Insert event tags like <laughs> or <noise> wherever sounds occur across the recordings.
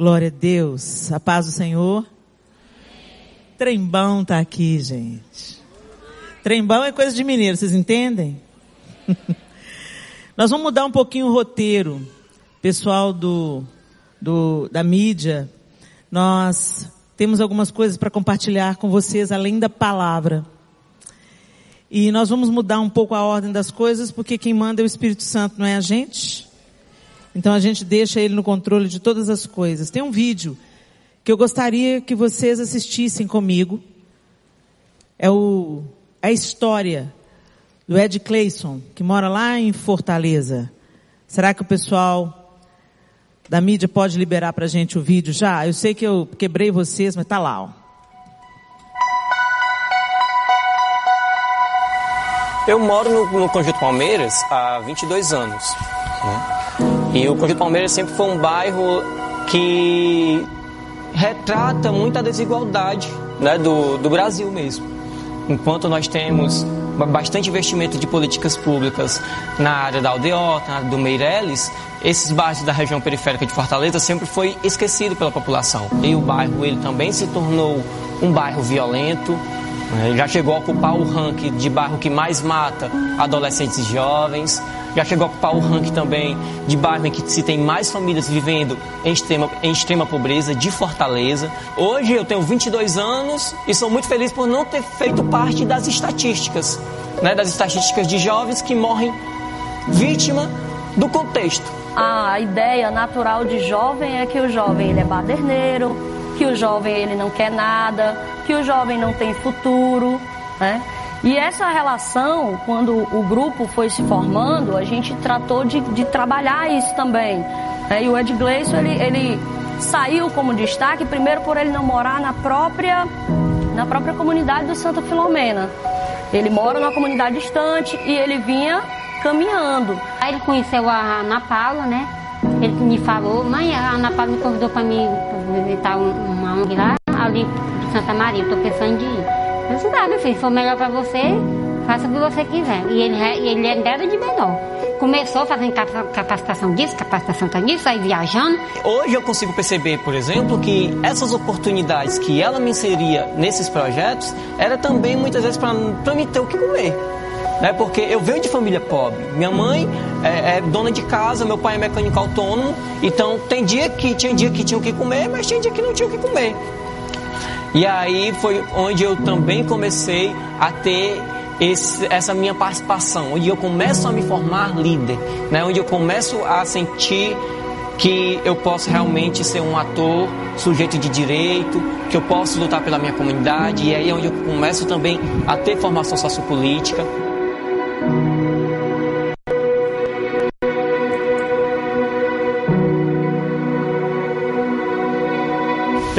Glória a Deus. A paz do Senhor. Trembão tá aqui, gente. Trembão é coisa de mineiro, vocês entendem? <laughs> Nós vamos mudar um pouquinho o roteiro. Pessoal do, do, da mídia, nós temos algumas coisas para compartilhar com vocês além da palavra. E nós vamos mudar um pouco a ordem das coisas, porque quem manda é o Espírito Santo, não é a gente? Então a gente deixa ele no controle de todas as coisas. Tem um vídeo que eu gostaria que vocês assistissem comigo. É o, a história do Ed Clayson, que mora lá em Fortaleza. Será que o pessoal da mídia pode liberar pra gente o vídeo já? Eu sei que eu quebrei vocês, mas tá lá, ó. Eu moro no, no Conjunto Palmeiras há 22 anos. Né? E o Conjunto Palmeiras sempre foi um bairro que retrata muita desigualdade né, do, do Brasil mesmo. Enquanto nós temos bastante investimento de políticas públicas na área da Aldeota, na área do Meireles, esses bairros da região periférica de Fortaleza sempre foi esquecido pela população. E o bairro ele também se tornou um bairro violento, né, já chegou a ocupar o ranking de bairro que mais mata adolescentes e jovens já chegou a ocupar o ranking também de bairro em que se tem mais famílias vivendo em extrema, em extrema pobreza, de Fortaleza. Hoje eu tenho 22 anos e sou muito feliz por não ter feito parte das estatísticas, né, das estatísticas de jovens que morrem vítima do contexto. A ideia natural de jovem é que o jovem ele é baderneiro, que o jovem ele não quer nada, que o jovem não tem futuro, né? E essa relação, quando o grupo foi se formando, a gente tratou de, de trabalhar isso também. É, e o Ed Gleison, ele, ele saiu como destaque, primeiro por ele não morar na própria, na própria comunidade do Santa Filomena. Ele mora numa comunidade distante e ele vinha caminhando. Aí ele conheceu a Ana Paula, né? Ele me falou, mãe, a Ana Paula me convidou para mim visitar uma lá, ali de Santa Maria, eu tô pensando de ir. Eu disse, tá, meu filho, se for melhor para você, faça o que você quiser. E ele, ele era de menor. Começou fazendo capacitação disso, capacitação disso, aí viajando. Hoje eu consigo perceber, por exemplo, que essas oportunidades que ela me inseria nesses projetos era também muitas vezes para me ter o que comer. Né? Porque eu venho de família pobre. Minha mãe é, é, dona de casa, meu pai é mecânico autônomo. Então tem dia que tinha dia que tinha o que comer, mas tinha dia que não tinha o que comer. E aí foi onde eu também comecei a ter esse, essa minha participação, onde eu começo a me formar líder, né? onde eu começo a sentir que eu posso realmente ser um ator, sujeito de direito, que eu posso lutar pela minha comunidade, e aí é onde eu começo também a ter formação sociopolítica.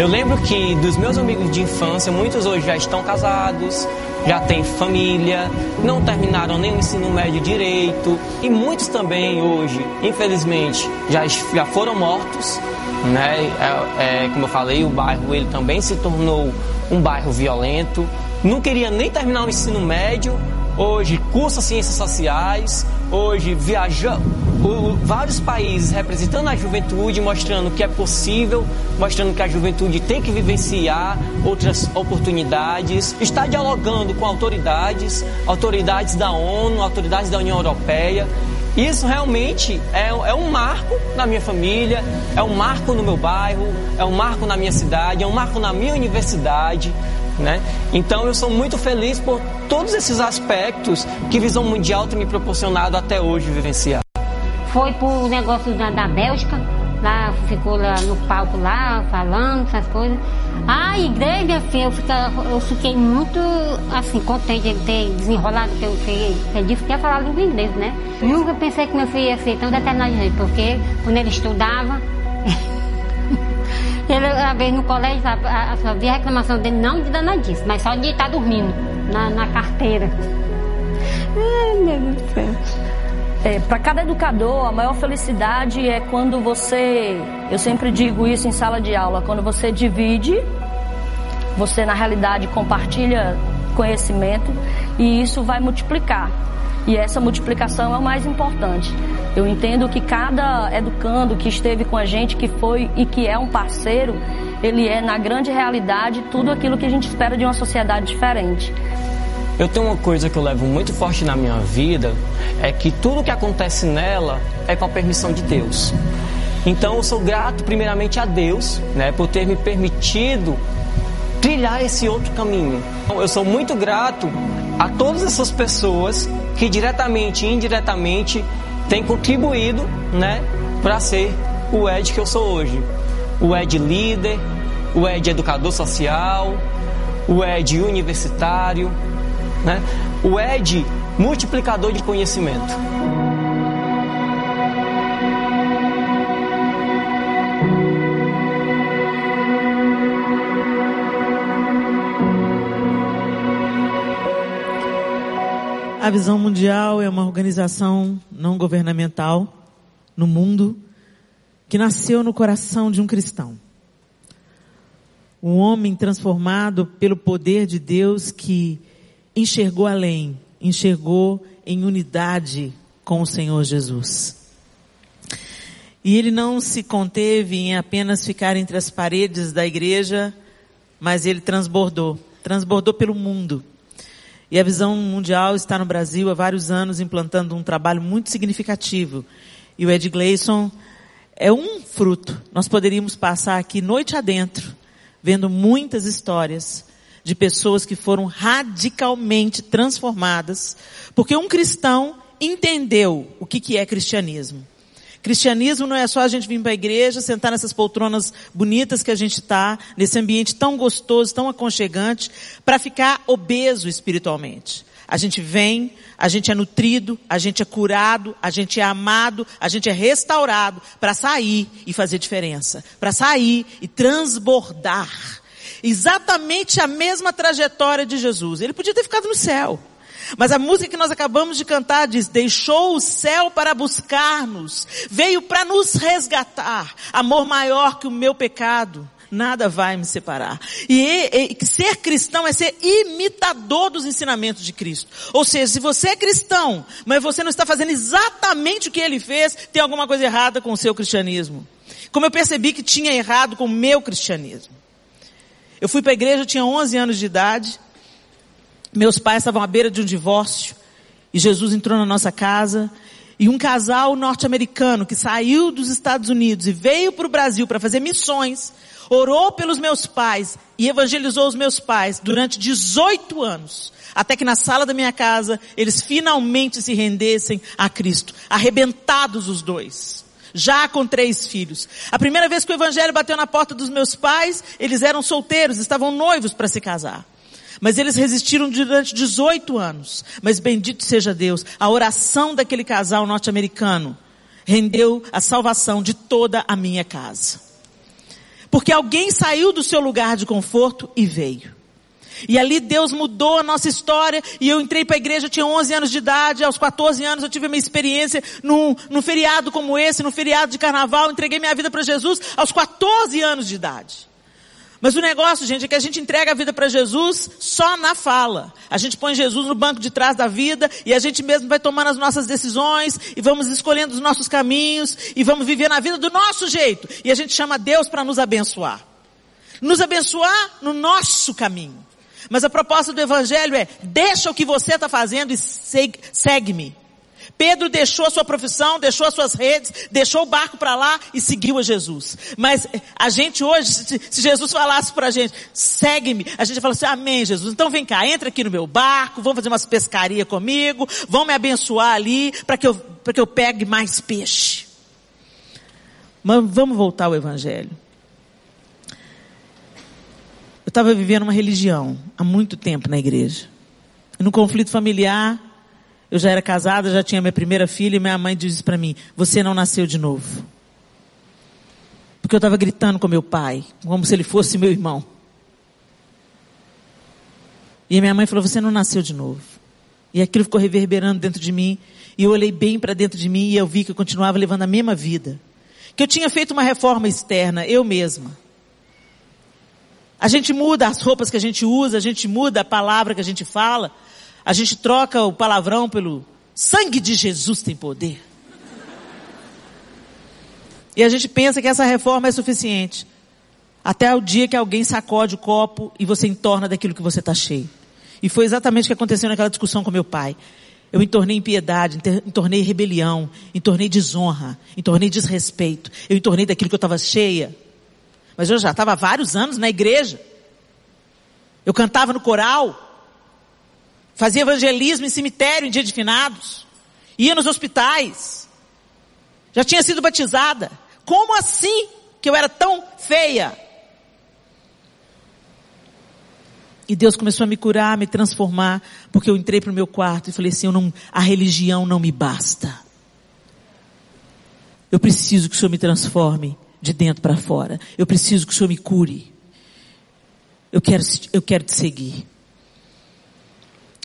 Eu lembro que dos meus amigos de infância, muitos hoje já estão casados, já têm família, não terminaram nem o ensino médio direito e muitos também hoje, infelizmente, já, já foram mortos. Né? É, é, como eu falei, o bairro ele também se tornou um bairro violento. Não queria nem terminar o ensino médio, hoje cursa ciências sociais, hoje viaja o, vários países representando a juventude, mostrando que é possível, mostrando que a juventude tem que vivenciar outras oportunidades, está dialogando com autoridades, autoridades da ONU, autoridades da União Europeia. Isso realmente é, é um marco na minha família, é um marco no meu bairro, é um marco na minha cidade, é um marco na minha universidade. Né? Então eu sou muito feliz por todos esses aspectos que Visão Mundial tem me proporcionado até hoje vivenciar. Foi pro negócio da, da Bélgica, lá ficou lá no palco lá, falando essas coisas. A igreja, filho, eu, fica, eu fiquei muito assim, contente de ter desenrolado, que eu fiquei, ele disse que ia falar língua inglês, né? Nunca pensei que meu filho ia ser tão determinado, porque quando ele estudava, <laughs> Ele, uma vez no colégio, a, a, só via a reclamação dele, não de danadice, mas só de estar dormindo na, na carteira. Ai, meu Deus do céu. É, para cada educador, a maior felicidade é quando você, eu sempre digo isso em sala de aula, quando você divide, você na realidade compartilha conhecimento e isso vai multiplicar. E essa multiplicação é o mais importante. Eu entendo que cada educando que esteve com a gente, que foi e que é um parceiro, ele é, na grande realidade, tudo aquilo que a gente espera de uma sociedade diferente. Eu tenho uma coisa que eu levo muito forte na minha vida, é que tudo que acontece nela é com a permissão de Deus. Então eu sou grato primeiramente a Deus, né, por ter me permitido trilhar esse outro caminho. Eu sou muito grato a todas essas pessoas que diretamente e indiretamente têm contribuído, né, para ser o Ed que eu sou hoje. O Ed líder, o Ed educador social, o Ed universitário, né? O Ed multiplicador de conhecimento. A Visão Mundial é uma organização não governamental no mundo que nasceu no coração de um cristão. Um homem transformado pelo poder de Deus que enxergou além, enxergou em unidade com o Senhor Jesus. E ele não se conteve em apenas ficar entre as paredes da igreja, mas ele transbordou, transbordou pelo mundo. E a Visão Mundial está no Brasil há vários anos implantando um trabalho muito significativo. E o Ed Gleison é um fruto. Nós poderíamos passar aqui noite adentro, vendo muitas histórias de pessoas que foram radicalmente transformadas, porque um cristão entendeu o que, que é cristianismo. Cristianismo não é só a gente vir para a igreja, sentar nessas poltronas bonitas que a gente está, nesse ambiente tão gostoso, tão aconchegante, para ficar obeso espiritualmente. A gente vem, a gente é nutrido, a gente é curado, a gente é amado, a gente é restaurado para sair e fazer diferença, para sair e transbordar. Exatamente a mesma trajetória de Jesus. Ele podia ter ficado no céu. Mas a música que nós acabamos de cantar diz: deixou o céu para buscar-nos, veio para nos resgatar. Amor maior que o meu pecado, nada vai me separar. E, e, ser cristão é ser imitador dos ensinamentos de Cristo. Ou seja, se você é cristão, mas você não está fazendo exatamente o que ele fez, tem alguma coisa errada com o seu cristianismo. Como eu percebi que tinha errado com o meu cristianismo. Eu fui para a igreja, eu tinha 11 anos de idade. Meus pais estavam à beira de um divórcio e Jesus entrou na nossa casa e um casal norte-americano que saiu dos Estados Unidos e veio para o Brasil para fazer missões, orou pelos meus pais e evangelizou os meus pais durante 18 anos. Até que na sala da minha casa eles finalmente se rendessem a Cristo. Arrebentados os dois. Já com três filhos. A primeira vez que o evangelho bateu na porta dos meus pais, eles eram solteiros, estavam noivos para se casar. Mas eles resistiram durante 18 anos. Mas bendito seja Deus, a oração daquele casal norte-americano rendeu a salvação de toda a minha casa. Porque alguém saiu do seu lugar de conforto e veio. E ali Deus mudou a nossa história e eu entrei para a igreja, tinha 11 anos de idade, aos 14 anos eu tive uma experiência num, num feriado como esse, num feriado de carnaval, entreguei minha vida para Jesus aos 14 anos de idade. Mas o negócio, gente, é que a gente entrega a vida para Jesus só na fala. A gente põe Jesus no banco de trás da vida e a gente mesmo vai tomando as nossas decisões e vamos escolhendo os nossos caminhos e vamos viver na vida do nosso jeito. E a gente chama Deus para nos abençoar. Nos abençoar no nosso caminho. Mas a proposta do Evangelho é, deixa o que você está fazendo e segue-me. Pedro deixou a sua profissão, deixou as suas redes, deixou o barco para lá e seguiu a Jesus. Mas a gente hoje, se Jesus falasse para a gente, segue-me, a gente fala assim, amém Jesus, então vem cá, entra aqui no meu barco, vamos fazer umas pescaria comigo, vão me abençoar ali, para que eu, que eu pegue mais peixe. Mas vamos voltar ao Evangelho. Estava vivendo uma religião há muito tempo na igreja. No conflito familiar, eu já era casada, já tinha minha primeira filha e minha mãe disse para mim: Você não nasceu de novo. Porque eu estava gritando com meu pai, como se ele fosse meu irmão. E minha mãe falou: Você não nasceu de novo. E aquilo ficou reverberando dentro de mim. E eu olhei bem para dentro de mim e eu vi que eu continuava levando a mesma vida. Que eu tinha feito uma reforma externa, eu mesma. A gente muda as roupas que a gente usa, a gente muda a palavra que a gente fala, a gente troca o palavrão pelo Sangue de Jesus tem poder. E a gente pensa que essa reforma é suficiente. Até o dia que alguém sacode o copo e você entorna daquilo que você está cheio. E foi exatamente o que aconteceu naquela discussão com meu pai. Eu entornei impiedade, entornei rebelião, entornei desonra, entornei desrespeito. Eu entornei daquilo que eu estava cheia. Mas eu já estava vários anos na igreja. Eu cantava no coral. Fazia evangelismo em cemitério em dia de finados. Ia nos hospitais. Já tinha sido batizada. Como assim que eu era tão feia? E Deus começou a me curar, a me transformar, porque eu entrei para o meu quarto e falei assim, eu não, a religião não me basta. Eu preciso que o Senhor me transforme de dentro para fora. Eu preciso que o Senhor me cure. Eu quero, eu quero te seguir.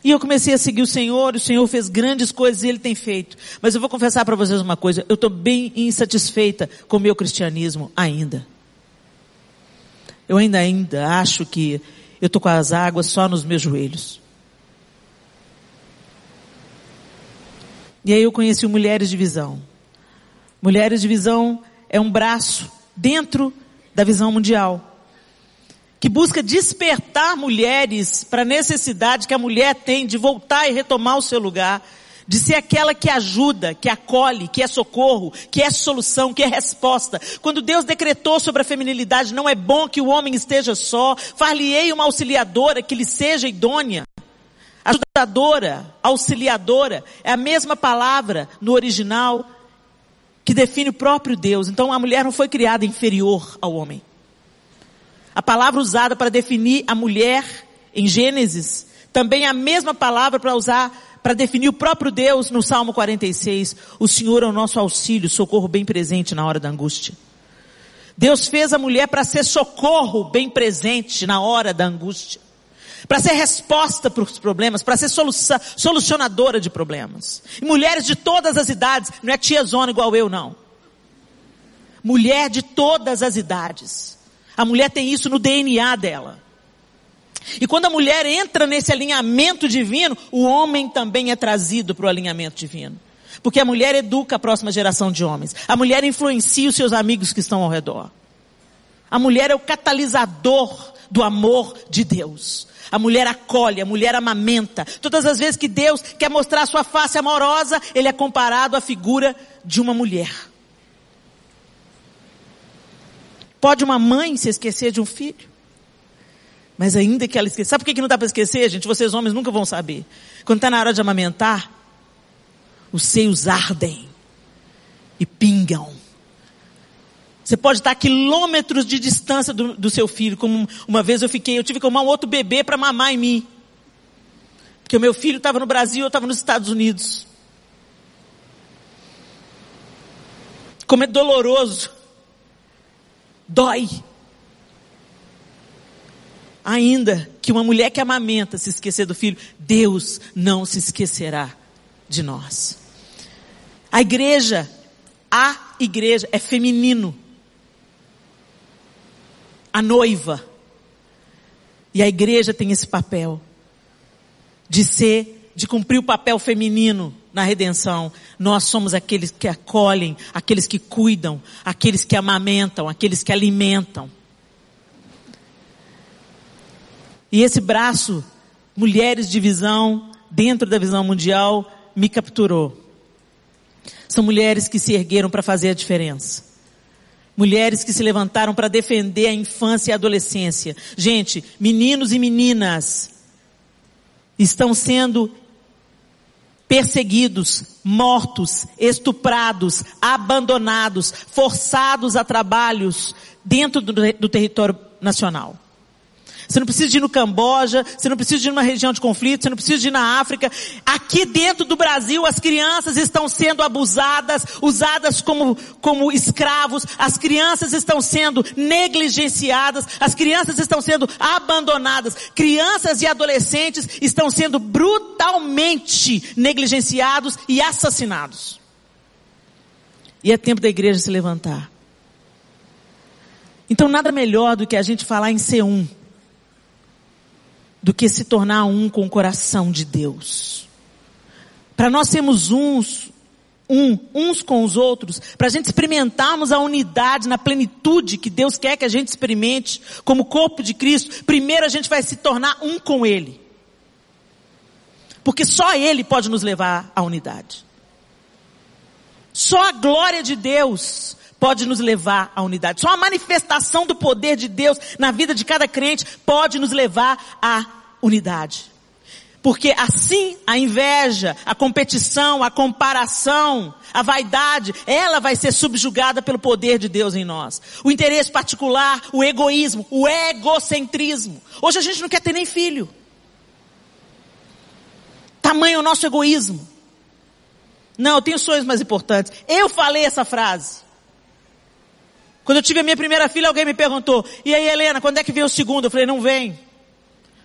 E eu comecei a seguir o Senhor, o Senhor fez grandes coisas e Ele tem feito. Mas eu vou confessar para vocês uma coisa, eu estou bem insatisfeita com o meu cristianismo ainda. Eu ainda, ainda acho que eu estou com as águas só nos meus joelhos. E aí eu conheci Mulheres de Visão. Mulheres de Visão é um braço dentro da visão mundial que busca despertar mulheres para a necessidade que a mulher tem de voltar e retomar o seu lugar, de ser aquela que ajuda, que acolhe, que é socorro, que é solução, que é resposta. Quando Deus decretou sobre a feminilidade, não é bom que o homem esteja só, far-lhe-ei uma auxiliadora que lhe seja idônea. Ajudadora, auxiliadora, é a mesma palavra no original que define o próprio Deus. Então a mulher não foi criada inferior ao homem. A palavra usada para definir a mulher em Gênesis, também a mesma palavra para usar para definir o próprio Deus no Salmo 46. O Senhor é o nosso auxílio, socorro bem presente na hora da angústia. Deus fez a mulher para ser socorro bem presente na hora da angústia para ser resposta para os problemas, para ser solucionadora de problemas. E mulheres de todas as idades, não é tia zona igual eu não. Mulher de todas as idades. A mulher tem isso no DNA dela. E quando a mulher entra nesse alinhamento divino, o homem também é trazido para o alinhamento divino. Porque a mulher educa a próxima geração de homens. A mulher influencia os seus amigos que estão ao redor. A mulher é o catalisador do amor de Deus. A mulher acolhe, a mulher amamenta. Todas as vezes que Deus quer mostrar a sua face amorosa, ele é comparado à figura de uma mulher. Pode uma mãe se esquecer de um filho? Mas ainda que ela esqueça. Sabe por que não dá para esquecer, gente? Vocês homens nunca vão saber. Quando está na hora de amamentar, os seios ardem e pingam. Você pode estar a quilômetros de distância do, do seu filho. Como uma vez eu fiquei, eu tive que arrumar um outro bebê para mamar em mim. Porque o meu filho estava no Brasil, eu estava nos Estados Unidos. Como é doloroso. Dói. Ainda que uma mulher que amamenta se esquecer do filho, Deus não se esquecerá de nós. A igreja, a igreja é feminino a noiva. E a igreja tem esse papel de ser, de cumprir o papel feminino na redenção. Nós somos aqueles que acolhem, aqueles que cuidam, aqueles que amamentam, aqueles que alimentam. E esse braço, mulheres de visão, dentro da visão mundial, me capturou. São mulheres que se ergueram para fazer a diferença. Mulheres que se levantaram para defender a infância e a adolescência. Gente, meninos e meninas estão sendo perseguidos, mortos, estuprados, abandonados, forçados a trabalhos dentro do, do território nacional. Você não precisa de ir no Camboja, você não precisa de ir numa região de conflito, você não precisa de ir na África. Aqui dentro do Brasil as crianças estão sendo abusadas, usadas como, como escravos, as crianças estão sendo negligenciadas, as crianças estão sendo abandonadas, crianças e adolescentes estão sendo brutalmente negligenciados e assassinados. E é tempo da igreja se levantar. Então nada melhor do que a gente falar em ser um do que se tornar um com o coração de Deus. para nós sermos uns, um, uns com os outros, para a gente experimentarmos a unidade na plenitude que Deus quer que a gente experimente como corpo de Cristo, primeiro a gente vai se tornar um com Ele. Porque só Ele pode nos levar à unidade. Só a glória de Deus pode nos levar à unidade. Só a manifestação do poder de Deus na vida de cada crente pode nos levar à unidade. Porque assim a inveja, a competição, a comparação, a vaidade, ela vai ser subjugada pelo poder de Deus em nós. O interesse particular, o egoísmo, o egocentrismo. Hoje a gente não quer ter nem filho. Tamanho o nosso egoísmo. Não, eu tenho sonhos mais importantes. Eu falei essa frase. Quando eu tive a minha primeira filha, alguém me perguntou, e aí Helena, quando é que vem o segundo? Eu falei, não vem.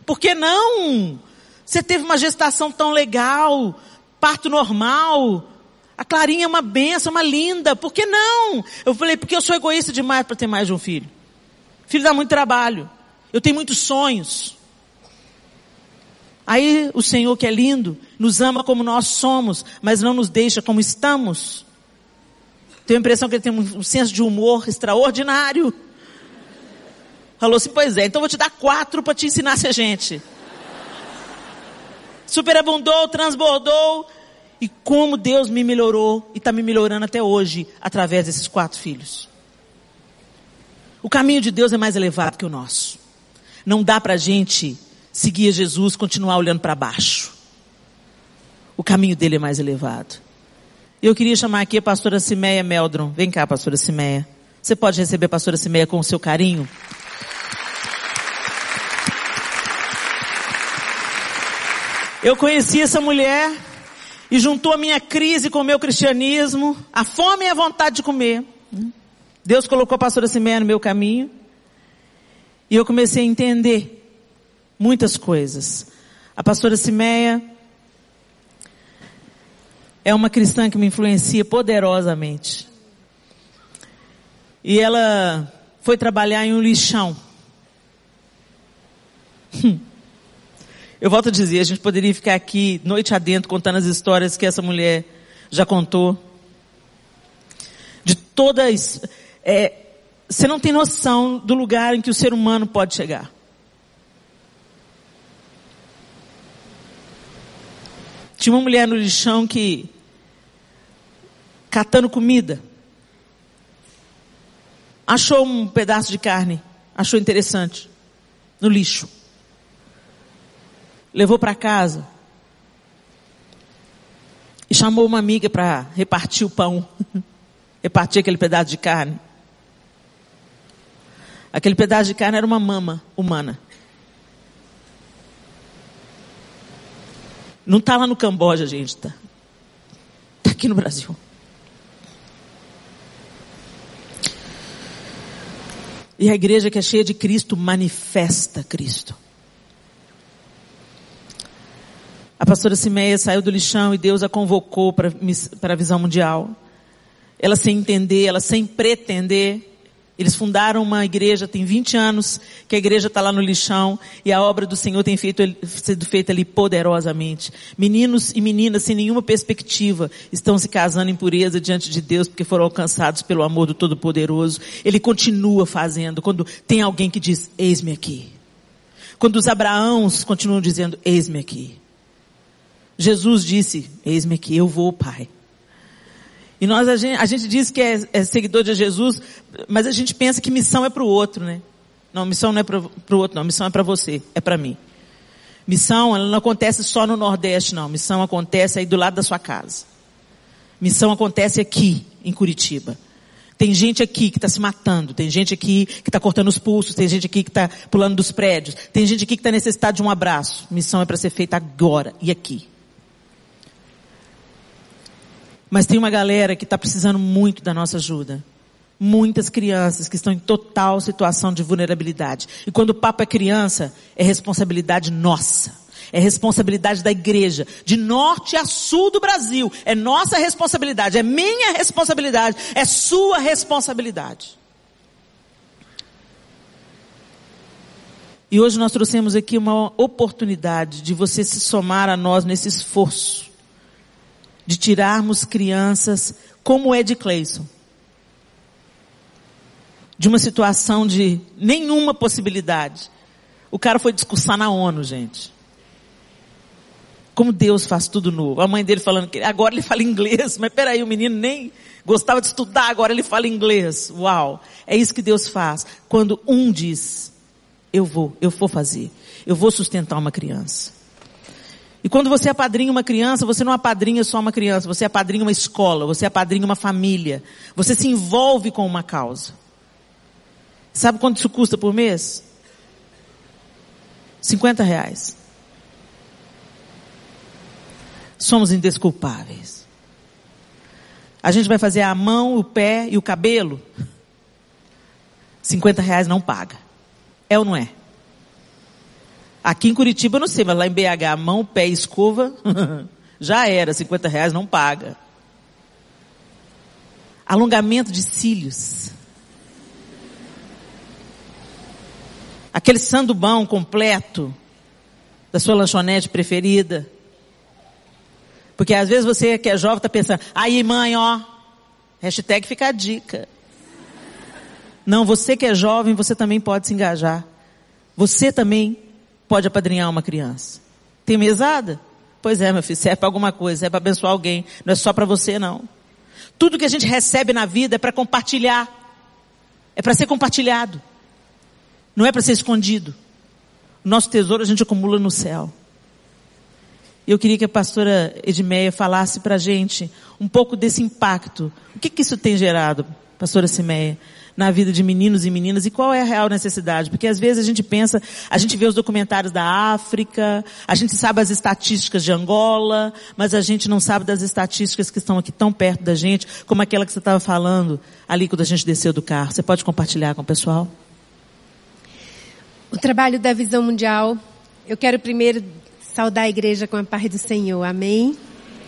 Por que não? Você teve uma gestação tão legal, parto normal. A Clarinha é uma benção, uma linda. Por que não? Eu falei, porque eu sou egoísta demais para ter mais de um filho. Filho dá muito trabalho. Eu tenho muitos sonhos. Aí o Senhor que é lindo, nos ama como nós somos, mas não nos deixa como estamos. Tenho a impressão que ele tem um senso de humor extraordinário. Falou assim, pois é, então vou te dar quatro para te ensinar a ser gente superabundou, transbordou. E como Deus me melhorou e está me melhorando até hoje através desses quatro filhos. O caminho de Deus é mais elevado que o nosso. Não dá para a gente seguir Jesus, continuar olhando para baixo. O caminho dele é mais elevado. Eu queria chamar aqui a pastora Cimeia Meldron. Vem cá, pastora Cimeia. Você pode receber a pastora Cimeia com o seu carinho? Eu conheci essa mulher e juntou a minha crise com o meu cristianismo, a fome e a vontade de comer. Deus colocou a pastora Simeia no meu caminho e eu comecei a entender muitas coisas. A pastora Simeia é uma cristã que me influencia poderosamente. E ela foi trabalhar em um lixão. Hum. Eu volto a dizer, a gente poderia ficar aqui noite adentro contando as histórias que essa mulher já contou. De todas, é, você não tem noção do lugar em que o ser humano pode chegar. Tinha uma mulher no lixão que, catando comida, achou um pedaço de carne, achou interessante, no lixo levou para casa e chamou uma amiga para repartir o pão, <laughs> repartir aquele pedaço de carne. Aquele pedaço de carne era uma mama humana. Não está lá no Camboja, gente, está tá aqui no Brasil. E a igreja que é cheia de Cristo manifesta Cristo. A pastora Simeia saiu do lixão e Deus a convocou para, para a visão mundial. Ela sem entender, ela sem pretender. Eles fundaram uma igreja, tem 20 anos que a igreja está lá no lixão e a obra do Senhor tem feito, sido feita ali poderosamente. Meninos e meninas sem nenhuma perspectiva estão se casando em pureza diante de Deus porque foram alcançados pelo amor do Todo-Poderoso. Ele continua fazendo quando tem alguém que diz, eis-me aqui. Quando os Abraãos continuam dizendo, eis-me aqui. Jesus disse, eis-me aqui, eu vou, Pai. E nós, a gente, a gente diz que é, é, seguidor de Jesus, mas a gente pensa que missão é para o outro, né? Não, missão não é para o outro, não. Missão é para você, é para mim. Missão, ela não acontece só no Nordeste, não. Missão acontece aí do lado da sua casa. Missão acontece aqui, em Curitiba. Tem gente aqui que está se matando, tem gente aqui que está cortando os pulsos, tem gente aqui que está pulando dos prédios, tem gente aqui que está necessitado de um abraço. Missão é para ser feita agora e aqui. Mas tem uma galera que está precisando muito da nossa ajuda. Muitas crianças que estão em total situação de vulnerabilidade. E quando o papo é criança, é responsabilidade nossa. É responsabilidade da igreja, de norte a sul do Brasil. É nossa responsabilidade, é minha responsabilidade, é sua responsabilidade. E hoje nós trouxemos aqui uma oportunidade de você se somar a nós nesse esforço de tirarmos crianças como é de Cleison. De uma situação de nenhuma possibilidade. O cara foi discursar na ONU, gente. Como Deus faz tudo novo. A mãe dele falando que agora ele fala inglês, mas peraí, o menino nem gostava de estudar, agora ele fala inglês. Uau! É isso que Deus faz. Quando um diz, eu vou, eu vou fazer. Eu vou sustentar uma criança. E quando você apadrinha uma criança, você não apadrinha só uma criança, você apadrinha uma escola, você apadrinha uma família. Você se envolve com uma causa. Sabe quanto isso custa por mês? 50 reais. Somos indesculpáveis. A gente vai fazer a mão, o pé e o cabelo. 50 reais não paga. É ou não é? Aqui em Curitiba eu não sei, mas lá em BH, mão, pé escova, <laughs> já era, 50 reais não paga. Alongamento de cílios. Aquele sandubão completo da sua lanchonete preferida. Porque às vezes você que é jovem está pensando, aí mãe, ó, hashtag fica a dica. Não, você que é jovem, você também pode se engajar. Você também pode apadrinhar uma criança. Tem mesada? Pois é, meu filho, serve para alguma coisa, é para abençoar alguém, não é só para você não. Tudo que a gente recebe na vida é para compartilhar. É para ser compartilhado. Não é para ser escondido. Nosso tesouro a gente acumula no céu. Eu queria que a pastora Edmeia falasse para a gente um pouco desse impacto. O que, que isso tem gerado, pastora Simeia, na vida de meninos e meninas e qual é a real necessidade? Porque às vezes a gente pensa, a gente vê os documentários da África, a gente sabe as estatísticas de Angola, mas a gente não sabe das estatísticas que estão aqui tão perto da gente, como aquela que você estava falando ali quando a gente desceu do carro. Você pode compartilhar com o pessoal? O trabalho da Visão Mundial, eu quero primeiro saudar a igreja com a paz do Senhor. Amém?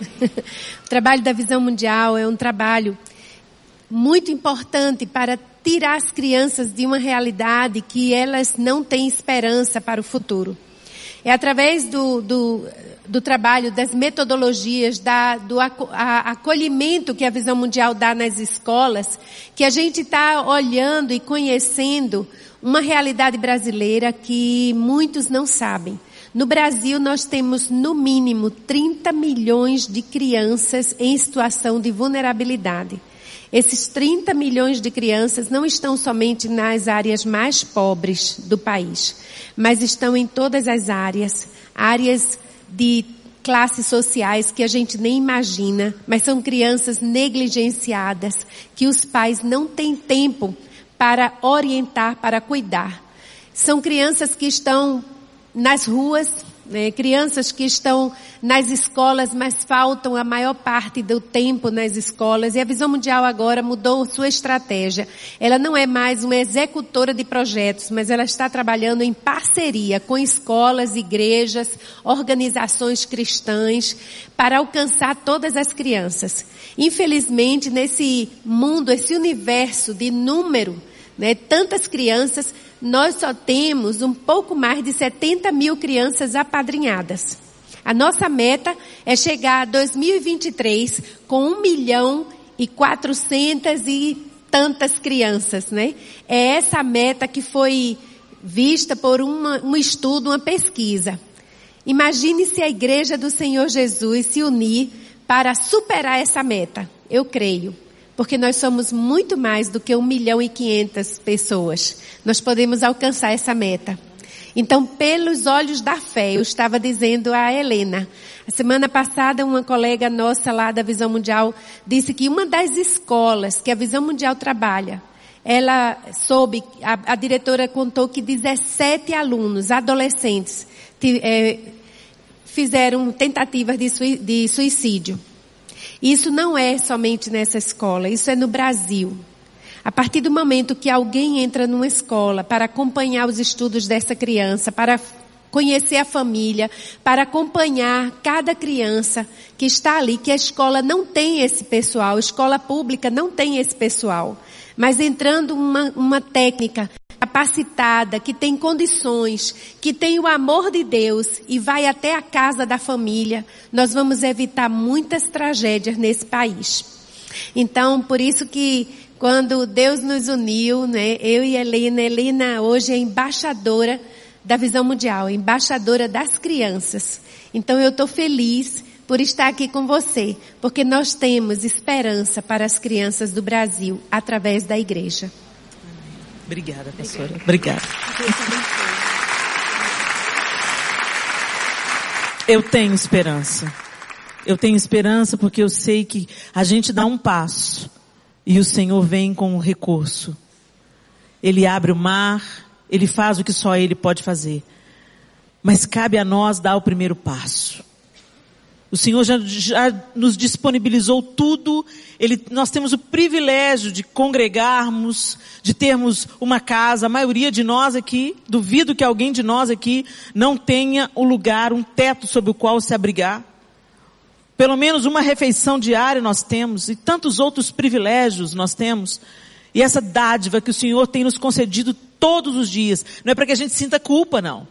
<laughs> o trabalho da Visão Mundial é um trabalho muito importante para tirar as crianças de uma realidade que elas não têm esperança para o futuro. É através do, do, do trabalho, das metodologias, da, do acolhimento que a Visão Mundial dá nas escolas, que a gente está olhando e conhecendo uma realidade brasileira que muitos não sabem. No Brasil, nós temos no mínimo 30 milhões de crianças em situação de vulnerabilidade. Esses 30 milhões de crianças não estão somente nas áreas mais pobres do país, mas estão em todas as áreas, áreas de classes sociais que a gente nem imagina, mas são crianças negligenciadas, que os pais não têm tempo para orientar, para cuidar. São crianças que estão nas ruas, né, crianças que estão nas escolas, mas faltam a maior parte do tempo nas escolas. E a Visão Mundial agora mudou sua estratégia. Ela não é mais uma executora de projetos, mas ela está trabalhando em parceria com escolas, igrejas, organizações cristãs, para alcançar todas as crianças. Infelizmente, nesse mundo, esse universo de número, né, tantas crianças, nós só temos um pouco mais de 70 mil crianças apadrinhadas. A nossa meta é chegar a 2023 com um milhão e quatrocentas e tantas crianças, né? É essa meta que foi vista por uma, um estudo, uma pesquisa. Imagine se a igreja do Senhor Jesus se unir para superar essa meta. Eu creio. Porque nós somos muito mais do que um milhão e quinhentas pessoas. Nós podemos alcançar essa meta. Então, pelos olhos da fé, eu estava dizendo a Helena. A semana passada, uma colega nossa lá da Visão Mundial disse que uma das escolas que a Visão Mundial trabalha, ela soube, a, a diretora contou que 17 alunos, adolescentes, é, fizeram tentativas de suicídio. Isso não é somente nessa escola, isso é no Brasil. A partir do momento que alguém entra numa escola para acompanhar os estudos dessa criança, para conhecer a família, para acompanhar cada criança que está ali, que a escola não tem esse pessoal, a escola pública não tem esse pessoal. Mas entrando uma, uma técnica capacitada, que tem condições, que tem o amor de Deus e vai até a casa da família, nós vamos evitar muitas tragédias nesse país. Então, por isso que quando Deus nos uniu, né, eu e Helena, Helena hoje é embaixadora da Visão Mundial, embaixadora das crianças. Então eu estou feliz por estar aqui com você, porque nós temos esperança para as crianças do Brasil através da igreja. Obrigada, pastora. Obrigada. Eu tenho esperança. Eu tenho esperança porque eu sei que a gente dá um passo e o Senhor vem com um recurso. Ele abre o mar, ele faz o que só ele pode fazer. Mas cabe a nós dar o primeiro passo. O Senhor já, já nos disponibilizou tudo. Ele, nós temos o privilégio de congregarmos, de termos uma casa. A maioria de nós aqui, duvido que alguém de nós aqui não tenha um lugar, um teto sobre o qual se abrigar. Pelo menos uma refeição diária nós temos e tantos outros privilégios nós temos. E essa dádiva que o Senhor tem nos concedido todos os dias, não é para que a gente sinta culpa, não.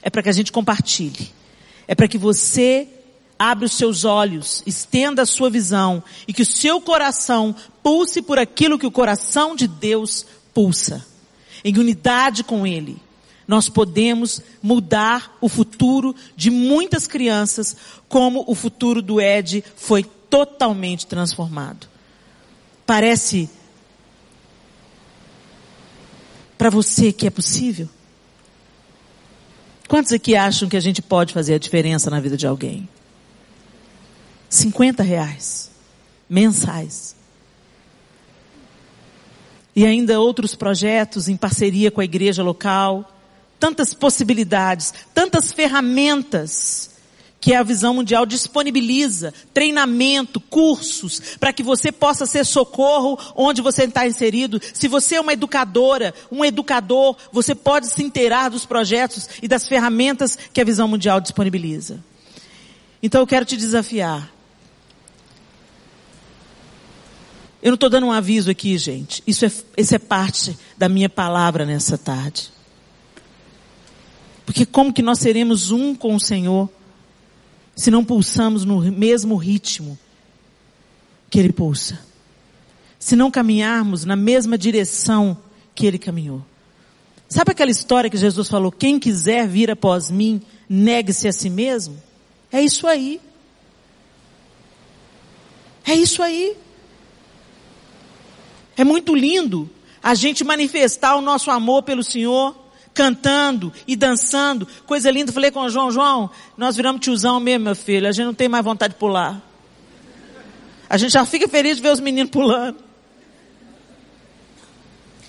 É para que a gente compartilhe. É para que você abra os seus olhos, estenda a sua visão e que o seu coração pulse por aquilo que o coração de Deus pulsa. Em unidade com Ele, nós podemos mudar o futuro de muitas crianças, como o futuro do Ed foi totalmente transformado. Parece para você que é possível? Quantos aqui acham que a gente pode fazer a diferença na vida de alguém? 50 reais mensais. E ainda outros projetos em parceria com a igreja local. Tantas possibilidades, tantas ferramentas que a Visão Mundial disponibiliza, treinamento, cursos, para que você possa ser socorro onde você está inserido. Se você é uma educadora, um educador, você pode se inteirar dos projetos e das ferramentas que a Visão Mundial disponibiliza. Então eu quero te desafiar Eu não estou dando um aviso aqui, gente. Isso é, isso é parte da minha palavra nessa tarde. Porque como que nós seremos um com o Senhor se não pulsamos no mesmo ritmo que Ele pulsa? Se não caminharmos na mesma direção que Ele caminhou? Sabe aquela história que Jesus falou, quem quiser vir após mim, negue-se a si mesmo? É isso aí. É isso aí. É muito lindo a gente manifestar o nosso amor pelo Senhor, cantando e dançando. Coisa linda. Falei com o João, João, nós viramos tiozão mesmo, meu filho. A gente não tem mais vontade de pular. A gente já fica feliz de ver os meninos pulando.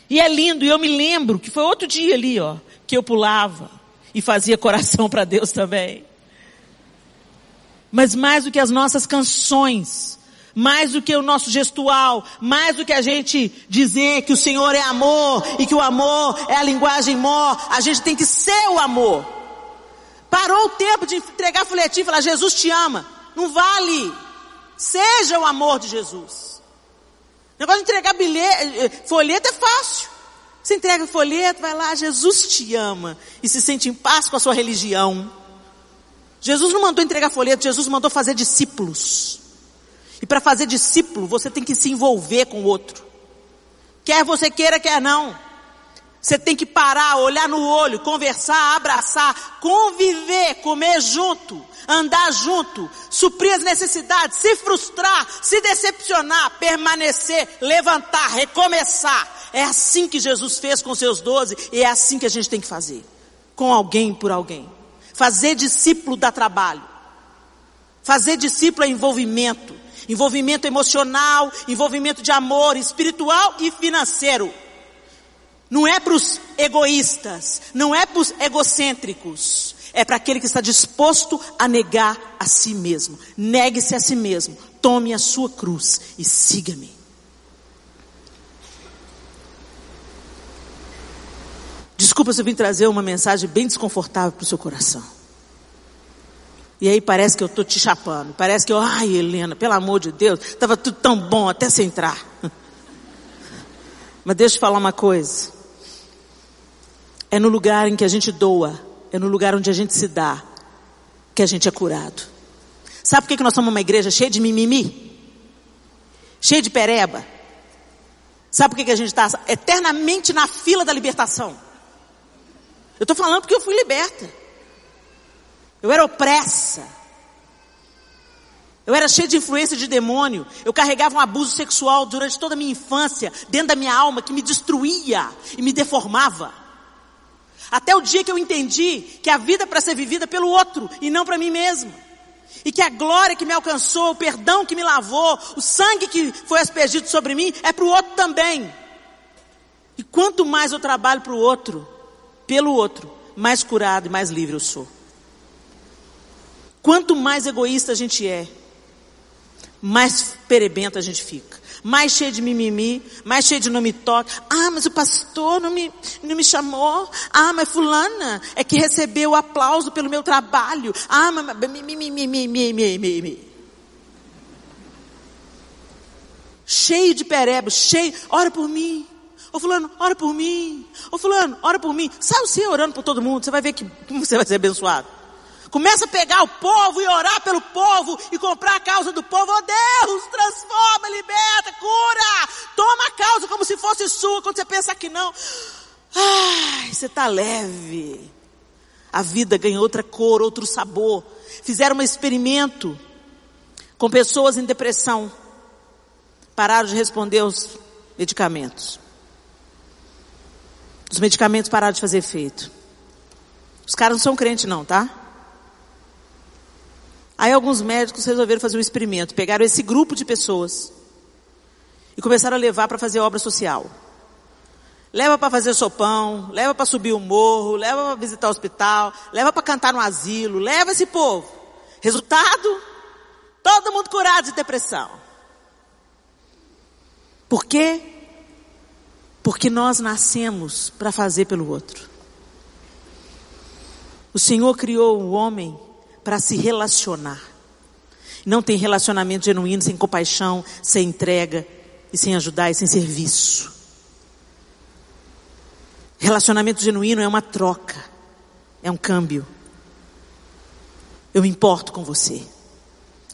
E é lindo, e eu me lembro que foi outro dia ali, ó, que eu pulava e fazia coração para Deus também. Mas mais do que as nossas canções, mais do que o nosso gestual, mais do que a gente dizer que o Senhor é amor e que o amor é a linguagem mó, a gente tem que ser o amor. Parou o tempo de entregar folhetinho e falar, Jesus te ama. Não vale. Seja o amor de Jesus. O negócio de entregar bilhete, eh, eh, folheto é fácil. Você entrega o folheto, vai lá, Jesus te ama. E se sente em paz com a sua religião. Jesus não mandou entregar folheto, Jesus mandou fazer discípulos. E para fazer discípulo, você tem que se envolver com o outro. Quer você queira, quer não. Você tem que parar, olhar no olho, conversar, abraçar, conviver, comer junto, andar junto, suprir as necessidades, se frustrar, se decepcionar, permanecer, levantar, recomeçar. É assim que Jesus fez com seus doze e é assim que a gente tem que fazer. Com alguém por alguém. Fazer discípulo dá trabalho. Fazer discípulo é envolvimento envolvimento emocional, envolvimento de amor espiritual e financeiro. Não é para os egoístas, não é para os egocêntricos, é para aquele que está disposto a negar a si mesmo. Negue-se a si mesmo, tome a sua cruz e siga-me. Desculpa se eu vim trazer uma mensagem bem desconfortável para o seu coração. E aí parece que eu estou te chapando. Parece que eu, ai Helena, pelo amor de Deus, estava tudo tão bom até sem entrar. <laughs> Mas deixa eu falar uma coisa. É no lugar em que a gente doa, é no lugar onde a gente se dá, que a gente é curado. Sabe por que nós somos uma igreja cheia de mimimi? Cheia de pereba? Sabe por que a gente está eternamente na fila da libertação? Eu estou falando porque eu fui liberta. Eu era opressa. Eu era cheia de influência de demônio. Eu carregava um abuso sexual durante toda a minha infância, dentro da minha alma, que me destruía e me deformava. Até o dia que eu entendi que a vida é para ser vivida pelo outro e não para mim mesmo. E que a glória que me alcançou, o perdão que me lavou, o sangue que foi aspergido sobre mim é para o outro também. E quanto mais eu trabalho para o outro, pelo outro, mais curado e mais livre eu sou. Quanto mais egoísta a gente é, mais perebenta a gente fica. Mais cheio de mimimi, mais cheio de não me toque. Ah, mas o pastor não me, não me chamou. Ah, mas fulana é que recebeu o aplauso pelo meu trabalho. Ah, mas mimimi. Cheio de pereba, cheio. Ora por mim. Ô fulano, ora por mim. Ô fulano, ora por mim. Sabe você orando por todo mundo, você vai ver que você vai ser abençoado. Começa a pegar o povo e orar pelo povo e comprar a causa do povo. Oh Deus, transforma, liberta, cura. Toma a causa como se fosse sua quando você pensa que não. Ai, você está leve. A vida ganha outra cor, outro sabor. Fizeram um experimento com pessoas em depressão. Pararam de responder aos medicamentos. Os medicamentos pararam de fazer efeito. Os caras não são crentes não, tá? Aí alguns médicos resolveram fazer um experimento, pegaram esse grupo de pessoas e começaram a levar para fazer obra social. Leva para fazer sopão, leva para subir o morro, leva para visitar o hospital, leva para cantar no asilo, leva esse povo. Resultado? Todo mundo curado de depressão. Por quê? Porque nós nascemos para fazer pelo outro. O Senhor criou o homem para se relacionar. Não tem relacionamento genuíno sem compaixão, sem entrega e sem ajudar e sem serviço. Relacionamento genuíno é uma troca, é um câmbio. Eu me importo com você.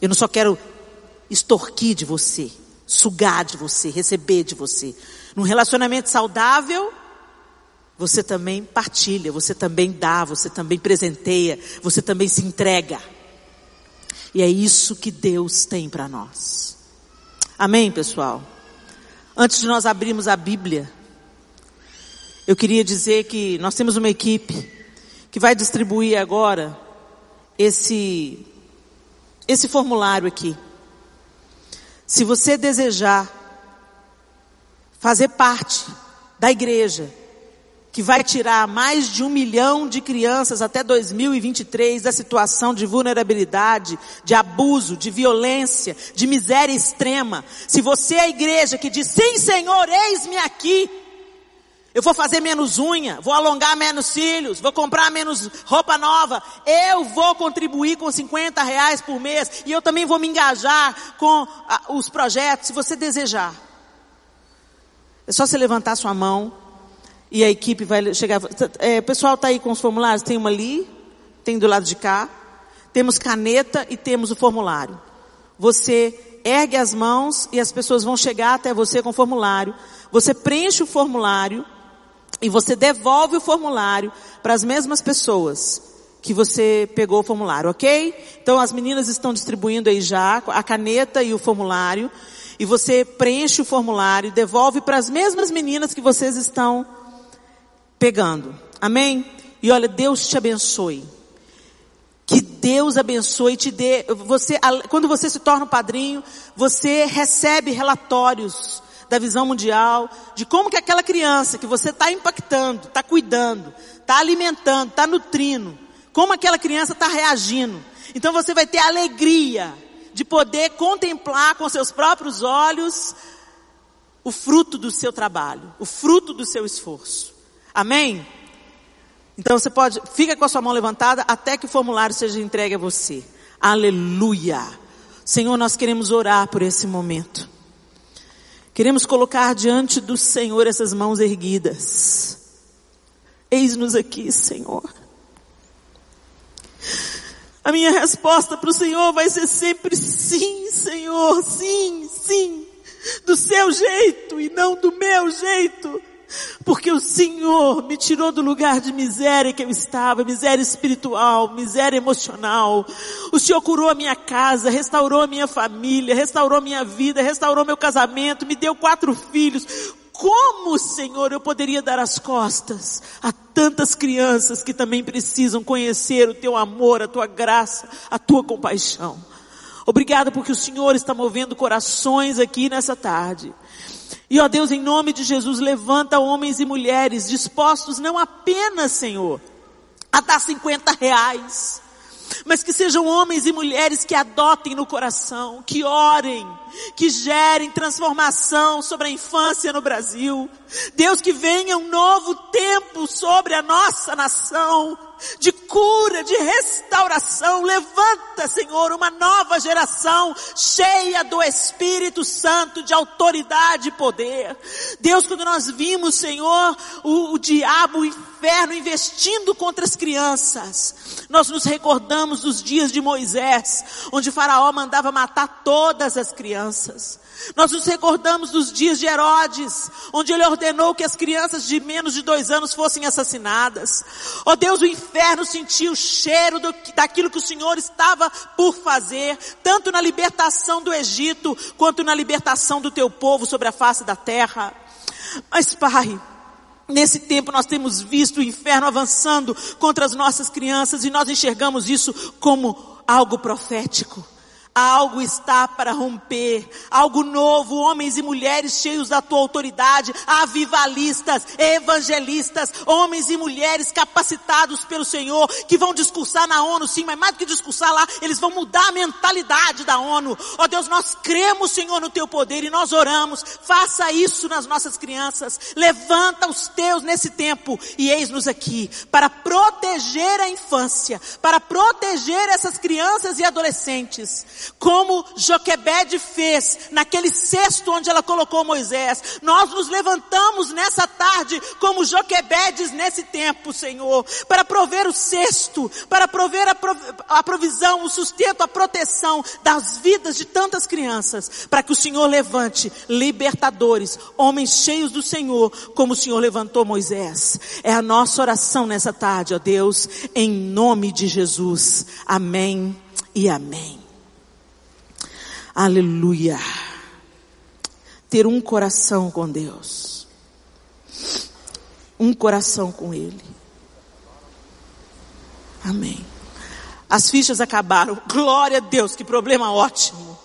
Eu não só quero extorquir de você, sugar de você, receber de você. Num relacionamento saudável, você também partilha, você também dá, você também presenteia, você também se entrega. E é isso que Deus tem para nós. Amém, pessoal? Antes de nós abrirmos a Bíblia, eu queria dizer que nós temos uma equipe que vai distribuir agora esse esse formulário aqui. Se você desejar fazer parte da igreja, que vai tirar mais de um milhão de crianças até 2023 da situação de vulnerabilidade, de abuso, de violência, de miséria extrema. Se você é a igreja que diz, sim Senhor, eis-me aqui, eu vou fazer menos unha, vou alongar menos cílios, vou comprar menos roupa nova. Eu vou contribuir com 50 reais por mês e eu também vou me engajar com ah, os projetos, se você desejar. É só você levantar sua mão e a equipe vai chegar. É, pessoal está aí com os formulários? Tem uma ali, tem do lado de cá. Temos caneta e temos o formulário. Você ergue as mãos e as pessoas vão chegar até você com o formulário. Você preenche o formulário e você devolve o formulário para as mesmas pessoas que você pegou o formulário, ok? Então as meninas estão distribuindo aí já a caneta e o formulário. E você preenche o formulário, devolve para as mesmas meninas que vocês estão pegando. Amém? E olha, Deus te abençoe. Que Deus abençoe e te dê, você, quando você se torna um padrinho, você recebe relatórios da visão mundial, de como que aquela criança que você está impactando, está cuidando, está alimentando, está nutrindo, como aquela criança está reagindo. Então você vai ter a alegria de poder contemplar com seus próprios olhos o fruto do seu trabalho, o fruto do seu esforço. Amém? Então você pode, fica com a sua mão levantada até que o formulário seja entregue a você. Aleluia. Senhor, nós queremos orar por esse momento. Queremos colocar diante do Senhor essas mãos erguidas. Eis-nos aqui, Senhor. A minha resposta para o Senhor vai ser sempre sim, Senhor, sim, sim. Do seu jeito e não do meu jeito. Porque o Senhor me tirou do lugar de miséria que eu estava, miséria espiritual, miséria emocional. O Senhor curou a minha casa, restaurou a minha família, restaurou minha vida, restaurou meu casamento, me deu quatro filhos. Como, Senhor, eu poderia dar as costas a tantas crianças que também precisam conhecer o Teu amor, a Tua graça, a Tua compaixão? Obrigada porque o Senhor está movendo corações aqui nessa tarde. E ó Deus, em nome de Jesus, levanta homens e mulheres dispostos não apenas, Senhor, a dar 50 reais, mas que sejam homens e mulheres que adotem no coração, que orem, que gerem transformação sobre a infância no Brasil. Deus, que venha um novo tempo sobre a nossa nação, de cura, de restauração. Levanta, Senhor, uma nova geração cheia do Espírito Santo, de autoridade e poder. Deus, quando nós vimos, Senhor, o, o diabo, o inferno investindo contra as crianças, nós nos recordamos dos dias de Moisés, onde Faraó mandava matar todas as crianças. Nós nos recordamos dos dias de Herodes, onde ele ordenou que as crianças de menos de dois anos fossem assassinadas. Oh Deus, o inferno sentiu o cheiro do, daquilo que o Senhor estava por fazer, tanto na libertação do Egito, quanto na libertação do teu povo sobre a face da terra. Mas Pai, Nesse tempo nós temos visto o inferno avançando contra as nossas crianças e nós enxergamos isso como algo profético. Algo está para romper, algo novo, homens e mulheres cheios da tua autoridade, avivalistas, evangelistas, homens e mulheres capacitados pelo Senhor, que vão discursar na ONU, sim, mas mais do que discursar lá, eles vão mudar a mentalidade da ONU. Ó oh Deus, nós cremos, Senhor, no teu poder e nós oramos, faça isso nas nossas crianças, levanta os teus nesse tempo e eis-nos aqui para proteger a infância, para proteger essas crianças e adolescentes como Joquebede fez naquele cesto onde ela colocou Moisés. Nós nos levantamos nessa tarde como Joquebedes nesse tempo, Senhor, para prover o cesto, para prover a, prov a provisão, o sustento, a proteção das vidas de tantas crianças, para que o Senhor levante libertadores, homens cheios do Senhor, como o Senhor levantou Moisés. É a nossa oração nessa tarde, ó Deus, em nome de Jesus. Amém e amém. Aleluia. Ter um coração com Deus. Um coração com Ele. Amém. As fichas acabaram. Glória a Deus, que problema ótimo.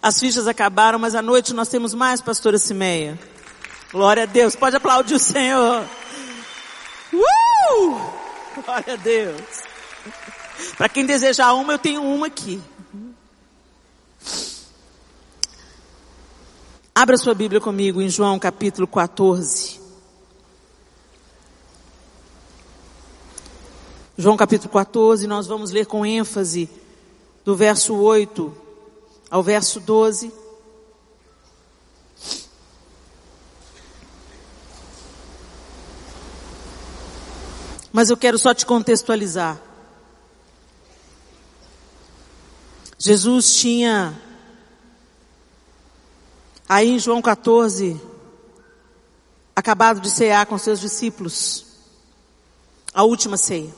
As fichas acabaram, mas à noite nós temos mais, pastora Cimeia. Glória a Deus. Pode aplaudir o Senhor. Uh! Glória a Deus. Para quem desejar uma, eu tenho uma aqui. Abra sua Bíblia comigo em João capítulo 14. João capítulo 14, nós vamos ler com ênfase do verso 8 ao verso 12. Mas eu quero só te contextualizar. Jesus tinha Aí em João 14, acabado de cear com seus discípulos, a última ceia.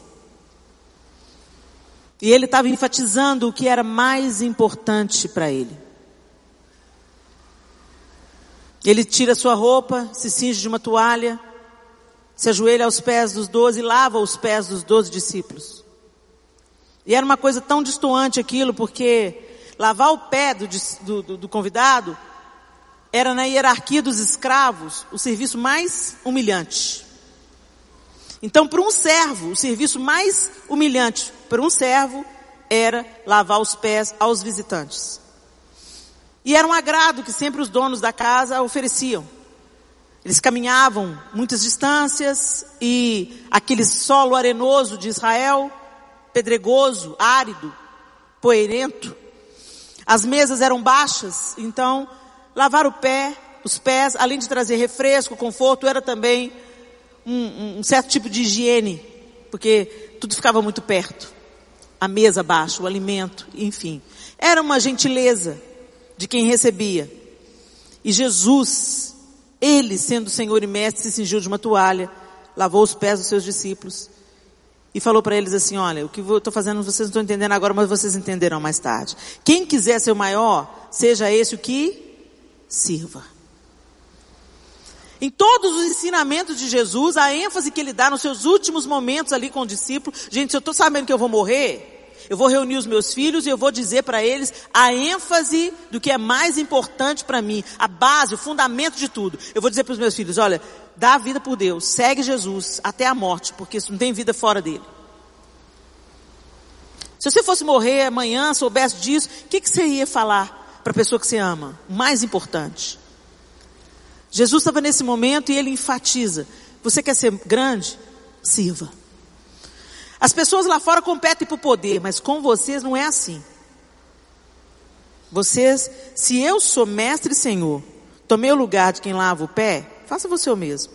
E ele estava enfatizando o que era mais importante para ele. Ele tira sua roupa, se cinge de uma toalha, se ajoelha aos pés dos doze e lava os pés dos doze discípulos. E era uma coisa tão distoante aquilo, porque lavar o pé do, do, do convidado era na hierarquia dos escravos o serviço mais humilhante. Então, para um servo, o serviço mais humilhante para um servo era lavar os pés aos visitantes. E era um agrado que sempre os donos da casa ofereciam. Eles caminhavam muitas distâncias e aquele solo arenoso de Israel, pedregoso, árido, poeirento. As mesas eram baixas, então lavar o pé, os pés, além de trazer refresco, conforto, era também um, um certo tipo de higiene, porque tudo ficava muito perto. A mesa abaixo, o alimento, enfim. Era uma gentileza de quem recebia. E Jesus, ele sendo Senhor e Mestre, se cingiu de uma toalha, lavou os pés dos seus discípulos e falou para eles assim: Olha, o que eu estou fazendo vocês não estão entendendo agora, mas vocês entenderão mais tarde. Quem quiser ser o maior, seja esse o que sirva. Em todos os ensinamentos de Jesus, a ênfase que ele dá nos seus últimos momentos ali com o discípulo, gente, se eu estou sabendo que eu vou morrer, eu vou reunir os meus filhos e eu vou dizer para eles a ênfase do que é mais importante para mim, a base, o fundamento de tudo. Eu vou dizer para os meus filhos, olha, dá a vida por Deus, segue Jesus até a morte, porque não tem vida fora dele. Se você fosse morrer amanhã, soubesse disso, o que, que você ia falar para a pessoa que você ama? O mais importante. Jesus estava nesse momento e ele enfatiza: você quer ser grande? Sirva. As pessoas lá fora competem por poder, mas com vocês não é assim. Vocês, se eu sou mestre e senhor, tomei o lugar de quem lava o pé, faça você o mesmo.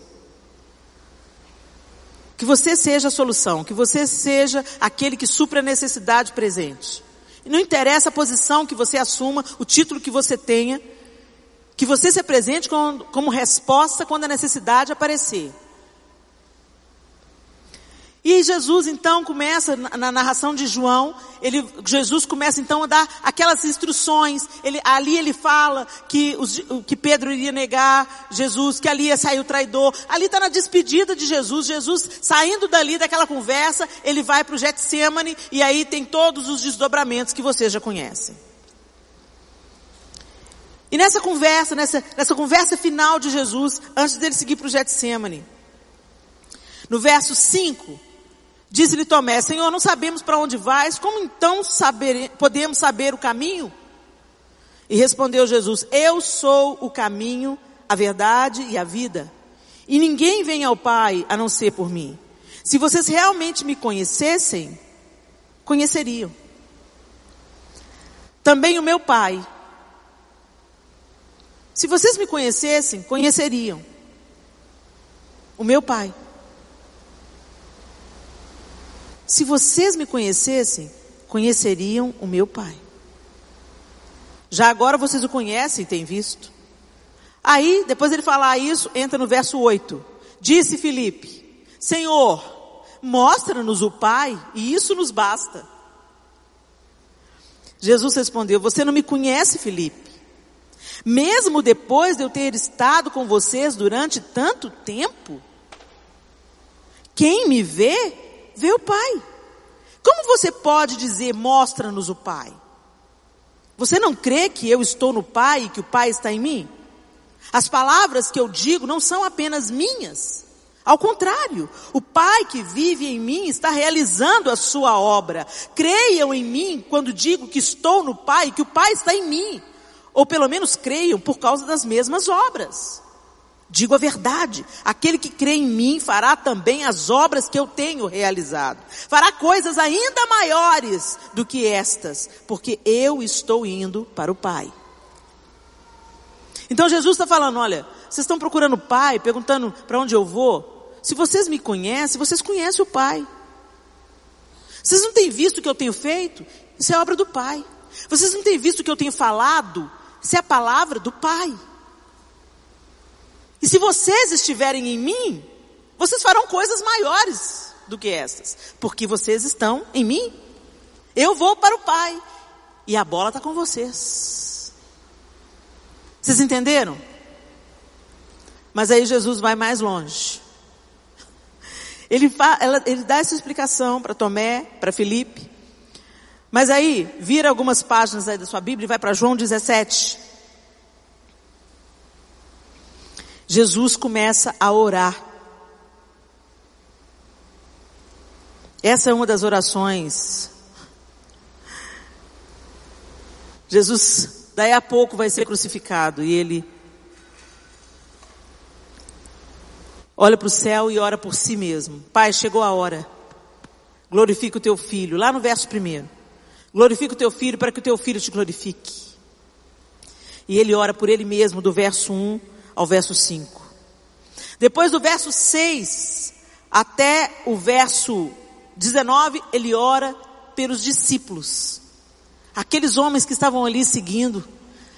Que você seja a solução, que você seja aquele que supra a necessidade presente. Não interessa a posição que você assuma, o título que você tenha, que você se apresente como, como resposta quando a necessidade aparecer. E Jesus então começa, na narração de João, ele, Jesus começa então a dar aquelas instruções, ele, ali ele fala que, os, que Pedro iria negar Jesus, que ali ia sair o traidor, ali está na despedida de Jesus, Jesus saindo dali daquela conversa, ele vai para o Getsemane, e aí tem todos os desdobramentos que vocês já conhecem. E nessa conversa, nessa, nessa conversa final de Jesus, antes dele seguir para o Getsemane, no verso 5, Disse-lhe Tomé, Senhor, não sabemos para onde vais, como então saber, podemos saber o caminho? E respondeu Jesus, eu sou o caminho, a verdade e a vida. E ninguém vem ao Pai a não ser por mim. Se vocês realmente me conhecessem, conheceriam. Também o meu Pai. Se vocês me conhecessem, conheceriam. O meu Pai. Se vocês me conhecessem, conheceriam o meu Pai. Já agora vocês o conhecem e têm visto. Aí, depois ele falar isso, entra no verso 8. Disse Filipe: Senhor, mostra-nos o Pai, e isso nos basta. Jesus respondeu: Você não me conhece, Filipe. Mesmo depois de eu ter estado com vocês durante tanto tempo, quem me vê, vê o Pai. Como você pode dizer, mostra-nos o Pai? Você não crê que eu estou no Pai e que o Pai está em mim? As palavras que eu digo não são apenas minhas. Ao contrário, o Pai que vive em mim está realizando a sua obra. Creiam em mim quando digo que estou no Pai e que o Pai está em mim. Ou pelo menos creiam por causa das mesmas obras. Digo a verdade, aquele que crê em mim fará também as obras que eu tenho realizado. Fará coisas ainda maiores do que estas, porque eu estou indo para o Pai. Então Jesus está falando: olha, vocês estão procurando o Pai, perguntando para onde eu vou. Se vocês me conhecem, vocês conhecem o Pai. Vocês não têm visto o que eu tenho feito? Isso é obra do Pai. Vocês não têm visto o que eu tenho falado? Isso é a palavra do Pai. E se vocês estiverem em mim, vocês farão coisas maiores do que estas, porque vocês estão em mim. Eu vou para o Pai e a bola está com vocês. Vocês entenderam? Mas aí Jesus vai mais longe. <laughs> Ele, fa, ela, ele dá essa explicação para Tomé, para Felipe. Mas aí, vira algumas páginas aí da sua Bíblia e vai para João 17. Jesus começa a orar. Essa é uma das orações. Jesus, daí a pouco, vai ser crucificado e ele olha para o céu e ora por si mesmo. Pai, chegou a hora. Glorifica o teu filho. Lá no verso primeiro. Glorifica o teu filho para que o teu filho te glorifique. E ele ora por ele mesmo do verso 1 ao verso 5. Depois do verso 6 até o verso 19, ele ora pelos discípulos. Aqueles homens que estavam ali seguindo,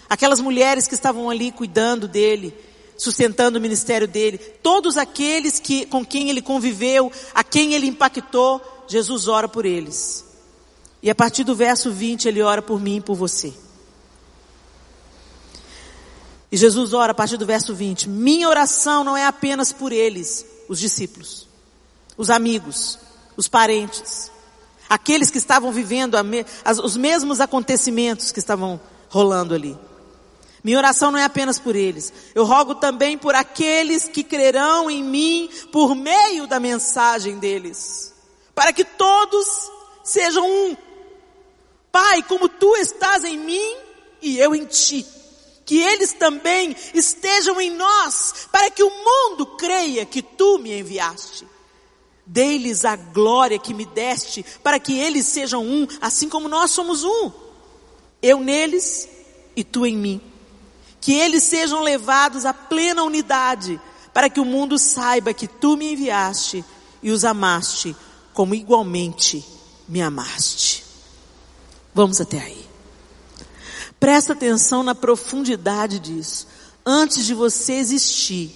aquelas mulheres que estavam ali cuidando dele, sustentando o ministério dele, todos aqueles que, com quem ele conviveu, a quem ele impactou, Jesus ora por eles. E a partir do verso 20 ele ora por mim e por você. E Jesus ora a partir do verso 20: Minha oração não é apenas por eles, os discípulos, os amigos, os parentes, aqueles que estavam vivendo os mesmos acontecimentos que estavam rolando ali. Minha oração não é apenas por eles. Eu rogo também por aqueles que crerão em mim por meio da mensagem deles. Para que todos sejam um. Pai, como tu estás em mim e eu em ti. Que eles também estejam em nós, para que o mundo creia que tu me enviaste. Dei-lhes a glória que me deste, para que eles sejam um, assim como nós somos um. Eu neles e tu em mim que eles sejam levados à plena unidade, para que o mundo saiba que tu me enviaste e os amaste, como igualmente me amaste. Vamos até aí. Presta atenção na profundidade disso. Antes de você existir,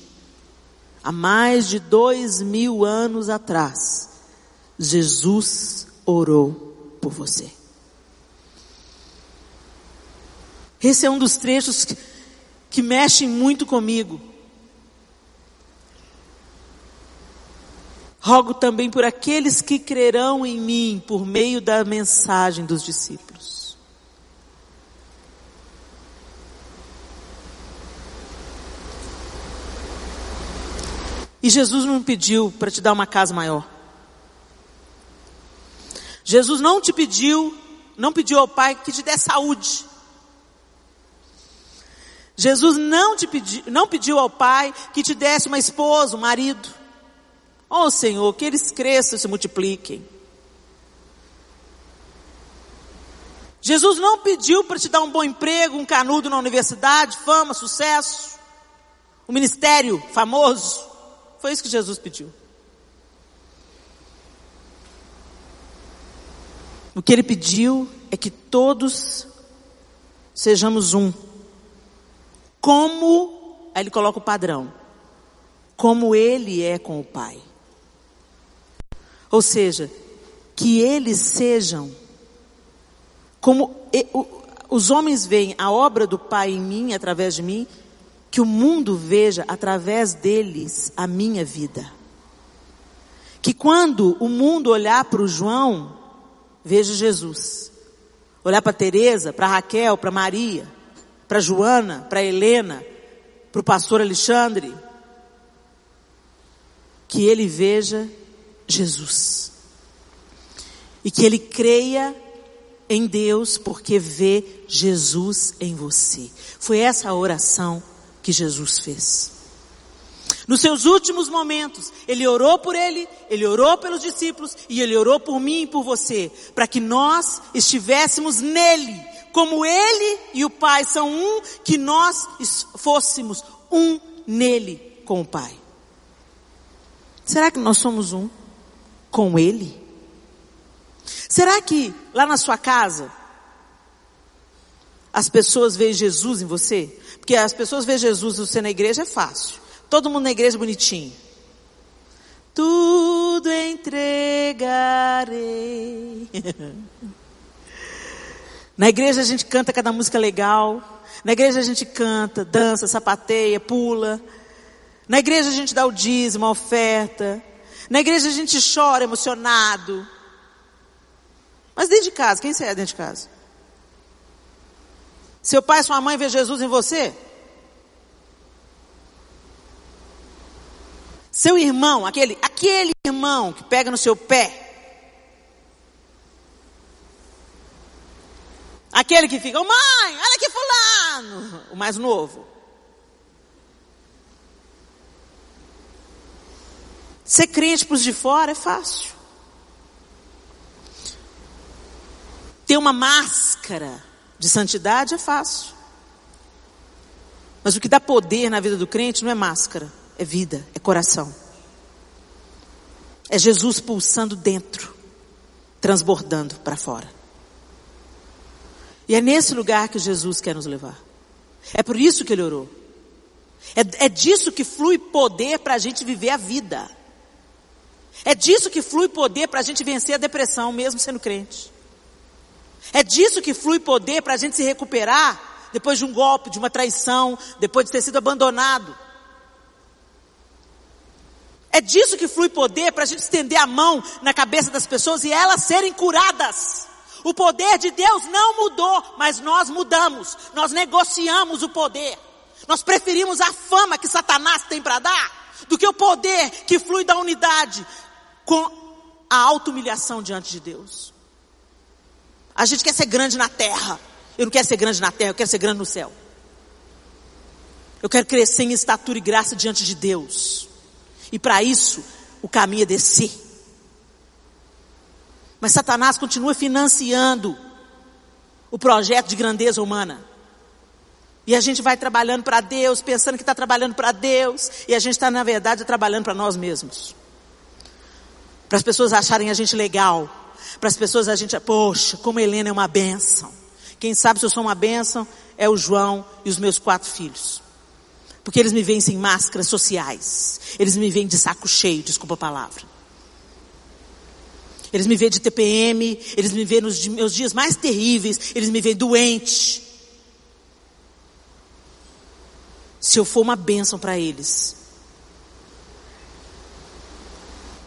há mais de dois mil anos atrás, Jesus orou por você. Esse é um dos trechos que que mexem muito comigo. Rogo também por aqueles que crerão em mim por meio da mensagem dos discípulos. E Jesus não pediu para te dar uma casa maior. Jesus não te pediu, não pediu ao Pai que te dê saúde. Jesus não te pediu, não pediu ao Pai que te desse uma esposa, um marido. Oh Senhor, que eles cresçam e se multipliquem. Jesus não pediu para te dar um bom emprego, um canudo na universidade, fama, sucesso, um ministério famoso. Foi isso que Jesus pediu. O que ele pediu é que todos sejamos um como, aí ele coloca o padrão, como ele é com o Pai. Ou seja, que eles sejam como os homens veem a obra do Pai em mim, através de mim, que o mundo veja através deles a minha vida. Que quando o mundo olhar para o João, veja Jesus. Olhar para Teresa, para Raquel, para Maria, para Joana, para Helena, para o pastor Alexandre, que ele veja Jesus. E que ele creia em Deus porque vê Jesus em você. Foi essa a oração que Jesus fez. Nos seus últimos momentos, ele orou por ele, ele orou pelos discípulos e ele orou por mim e por você, para que nós estivéssemos nele, como Ele e o Pai são um, que nós fôssemos um nele com o Pai. Será que nós somos um com Ele? Será que lá na sua casa as pessoas veem Jesus em você? Porque as pessoas veem Jesus você na igreja é fácil. Todo mundo na igreja é bonitinho. Tudo entregarei. <laughs> Na igreja a gente canta cada música legal. Na igreja a gente canta, dança, sapateia, pula. Na igreja a gente dá o dízimo, a oferta. Na igreja a gente chora emocionado. Mas dentro de casa, quem você é dentro de casa? Seu pai e sua mãe vê Jesus em você? Seu irmão, aquele, aquele irmão que pega no seu pé, Aquele que fica, mãe, olha aqui fulano, o mais novo. Ser crente para os de fora é fácil. Ter uma máscara de santidade é fácil. Mas o que dá poder na vida do crente não é máscara, é vida, é coração. É Jesus pulsando dentro, transbordando para fora. E é nesse lugar que Jesus quer nos levar. É por isso que ele orou. É, é disso que flui poder para a gente viver a vida. É disso que flui poder para a gente vencer a depressão, mesmo sendo crente. É disso que flui poder para a gente se recuperar depois de um golpe, de uma traição, depois de ter sido abandonado. É disso que flui poder para a gente estender a mão na cabeça das pessoas e elas serem curadas. O poder de Deus não mudou, mas nós mudamos. Nós negociamos o poder. Nós preferimos a fama que Satanás tem para dar do que o poder que flui da unidade com a auto-humilhação diante de Deus. A gente quer ser grande na terra. Eu não quero ser grande na terra, eu quero ser grande no céu. Eu quero crescer em estatura e graça diante de Deus. E para isso, o caminho é descer. Mas Satanás continua financiando o projeto de grandeza humana. E a gente vai trabalhando para Deus, pensando que está trabalhando para Deus, e a gente está, na verdade, trabalhando para nós mesmos. Para as pessoas acharem a gente legal. Para as pessoas a gente, poxa, como Helena é uma benção. Quem sabe se eu sou uma benção é o João e os meus quatro filhos. Porque eles me veem sem máscaras sociais. Eles me veem de saco cheio, desculpa a palavra. Eles me veem de TPM, eles me veem nos meus dias mais terríveis, eles me veem doente. se eu for uma bênção para eles,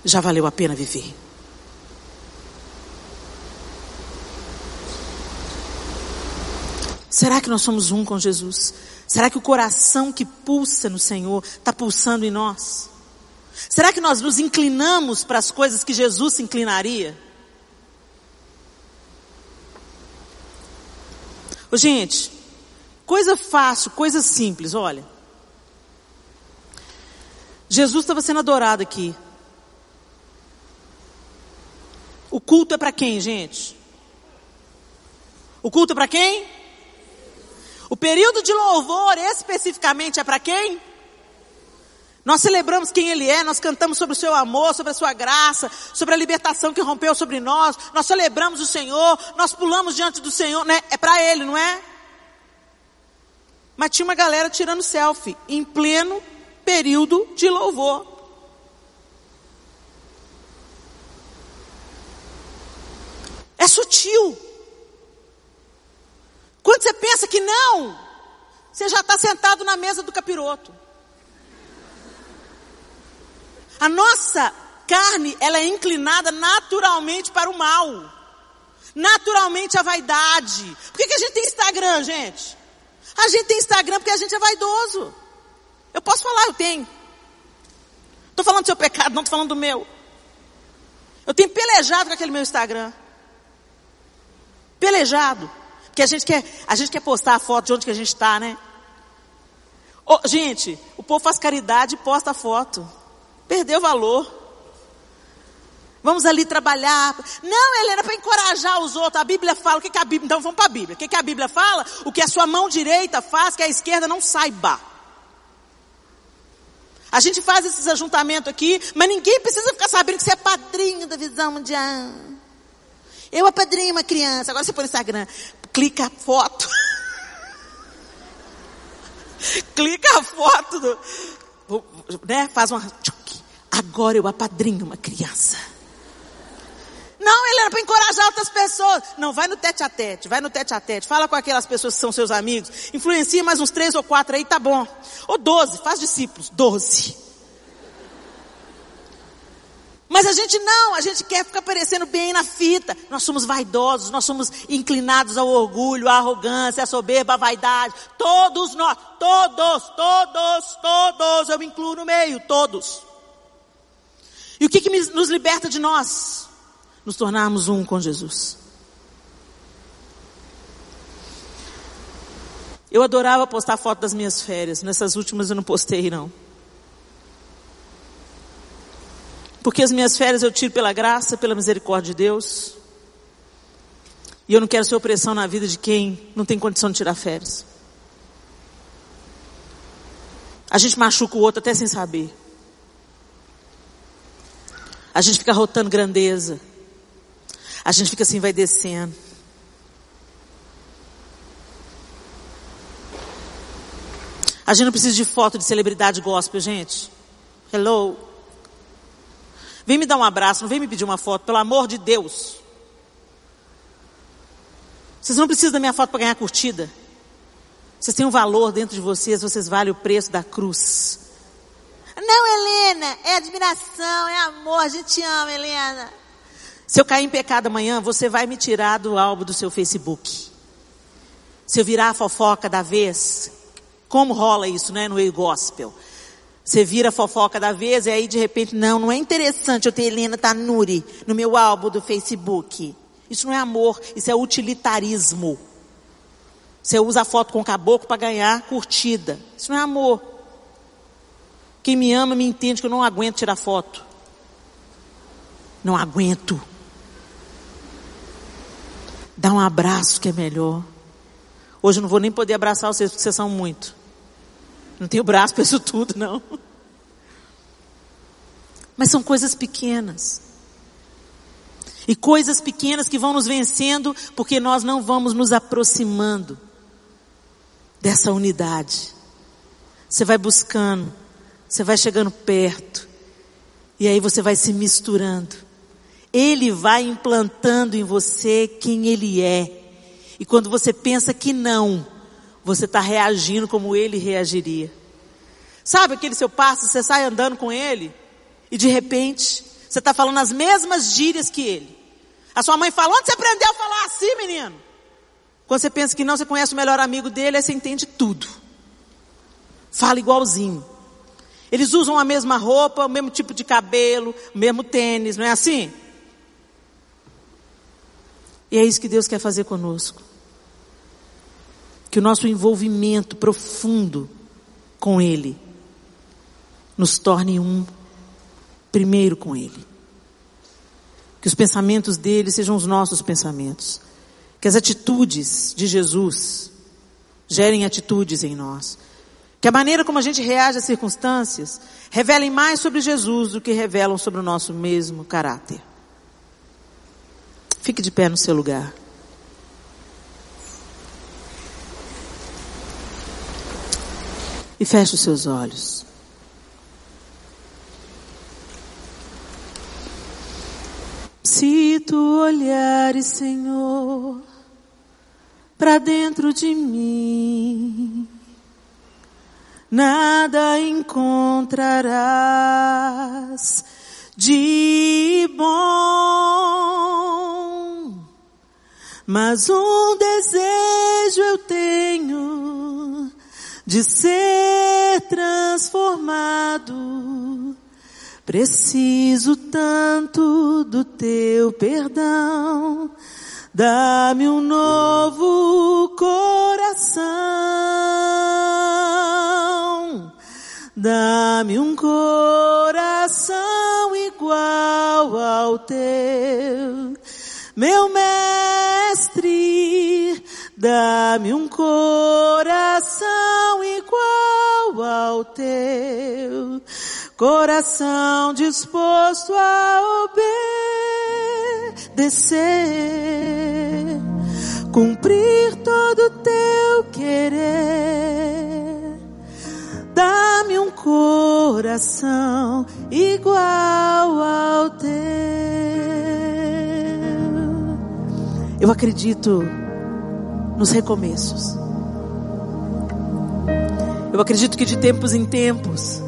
já valeu a pena viver. Será que nós somos um com Jesus? Será que o coração que pulsa no Senhor está pulsando em nós? Será que nós nos inclinamos para as coisas que Jesus se inclinaria? Ô, gente, Coisa fácil, coisa simples, olha. Jesus estava sendo adorado aqui. O culto é para quem, gente? O culto é para quem? O período de louvor especificamente é para quem? Nós celebramos quem Ele é, nós cantamos sobre o Seu amor, sobre a Sua graça, sobre a libertação que rompeu sobre nós, nós celebramos o Senhor, nós pulamos diante do Senhor, né? É para Ele, não é? Mas tinha uma galera tirando selfie em pleno período de louvor. É sutil. Quando você pensa que não, você já está sentado na mesa do capiroto. A nossa carne, ela é inclinada naturalmente para o mal. Naturalmente a vaidade. Por que, que a gente tem Instagram, gente? A gente tem Instagram porque a gente é vaidoso. Eu posso falar, eu tenho. Estou falando do seu pecado, não estou falando do meu. Eu tenho pelejado com aquele meu Instagram. Pelejado. Porque a gente quer, a gente quer postar a foto de onde que a gente está, né? Oh, gente, o povo faz caridade e posta a foto. Perdeu valor. Vamos ali trabalhar. Não, Helena, para encorajar os outros. A Bíblia fala, o que, que a Bíblia, então vamos para a Bíblia. O que, que a Bíblia fala? O que a sua mão direita faz, que a esquerda não saiba. A gente faz esses ajuntamentos aqui, mas ninguém precisa ficar sabendo que você é padrinho da visão mundial. Eu apadrinho uma criança. Agora você põe no Instagram, clica a foto. clica a foto do, né? Faz uma. Agora eu apadrinho uma criança. Não, ele era para encorajar outras pessoas. Não, vai no tete a tete, vai no tete a tete. Fala com aquelas pessoas que são seus amigos. Influencia mais uns três ou quatro aí, tá bom. Ou doze, faz discípulos. Doze. Mas a gente não, a gente quer ficar parecendo bem na fita. Nós somos vaidosos, nós somos inclinados ao orgulho, à arrogância, à soberba, à vaidade. Todos nós, todos, todos, todos, eu me incluo no meio, todos. E o que, que nos liberta de nós? nos tornarmos um com Jesus. Eu adorava postar foto das minhas férias. Nessas últimas eu não postei, não. Porque as minhas férias eu tiro pela graça, pela misericórdia de Deus. E eu não quero ser opressão na vida de quem não tem condição de tirar férias. A gente machuca o outro até sem saber. A gente fica rotando grandeza. A gente fica assim, vai descendo. A gente não precisa de foto de celebridade gospel, gente. Hello. Vem me dar um abraço, não vem me pedir uma foto, pelo amor de Deus. Vocês não precisam da minha foto para ganhar curtida. Vocês têm um valor dentro de vocês, vocês valem o preço da cruz. Não, Helena, é admiração, é amor, a gente ama, Helena. Se eu cair em pecado amanhã, você vai me tirar do álbum do seu Facebook. Se eu virar a fofoca da vez, como rola isso, né, no meio gospel? Você vira a fofoca da vez e aí de repente, não, não é interessante eu ter Helena Tanuri no meu álbum do Facebook. Isso não é amor, isso é utilitarismo. Você usa a foto com o caboclo para ganhar curtida. Isso não é amor. Quem me ama me entende que eu não aguento tirar foto. Não aguento. Dá um abraço que é melhor. Hoje eu não vou nem poder abraçar vocês porque vocês são muito. Não tenho braço para isso tudo, não. Mas são coisas pequenas. E coisas pequenas que vão nos vencendo porque nós não vamos nos aproximando dessa unidade. Você vai buscando, você vai chegando perto, e aí você vai se misturando. Ele vai implantando em você quem ele é. E quando você pensa que não, você está reagindo como ele reagiria. Sabe aquele seu passo, você sai andando com ele, e de repente, você está falando as mesmas gírias que ele. A sua mãe fala, onde você aprendeu a falar assim, menino? Quando você pensa que não, você conhece o melhor amigo dele, aí você entende tudo. Fala igualzinho. Eles usam a mesma roupa, o mesmo tipo de cabelo, o mesmo tênis, não é assim? E é isso que Deus quer fazer conosco. Que o nosso envolvimento profundo com Ele nos torne um primeiro com Ele. Que os pensamentos dele sejam os nossos pensamentos. Que as atitudes de Jesus gerem atitudes em nós. Que a maneira como a gente reage às circunstâncias revelem mais sobre Jesus do que revelam sobre o nosso mesmo caráter. Fique de pé no seu lugar. E feche os seus olhos. Se tu olhares, Senhor, para dentro de mim, nada encontrarás de bom. Mas um desejo eu tenho de ser transformado Preciso tanto do teu perdão. Dá-me um novo coração. Dá-me um coração igual ao teu. Meu mestre, dá-me um coração igual ao teu coração disposto a obedecer, cumprir todo o teu querer. Dá-me um coração igual ao teu. Eu acredito nos recomeços. Eu acredito que de tempos em tempos,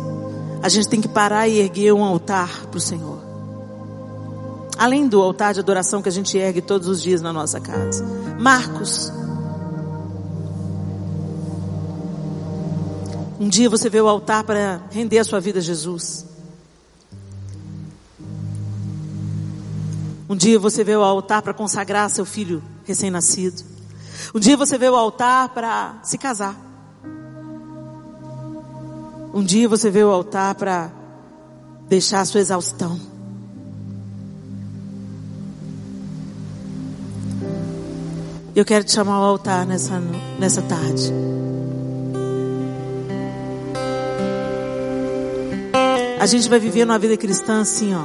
a gente tem que parar e erguer um altar para o Senhor. Além do altar de adoração que a gente ergue todos os dias na nossa casa. Marcos. Um dia você vê o altar para render a sua vida a Jesus. Um dia você vê o altar para consagrar seu filho recém-nascido. Um dia você vê o altar para se casar. Um dia você veio ao altar para deixar a sua exaustão. Eu quero te chamar ao altar nessa, nessa tarde. A gente vai viver uma vida cristã assim, ó,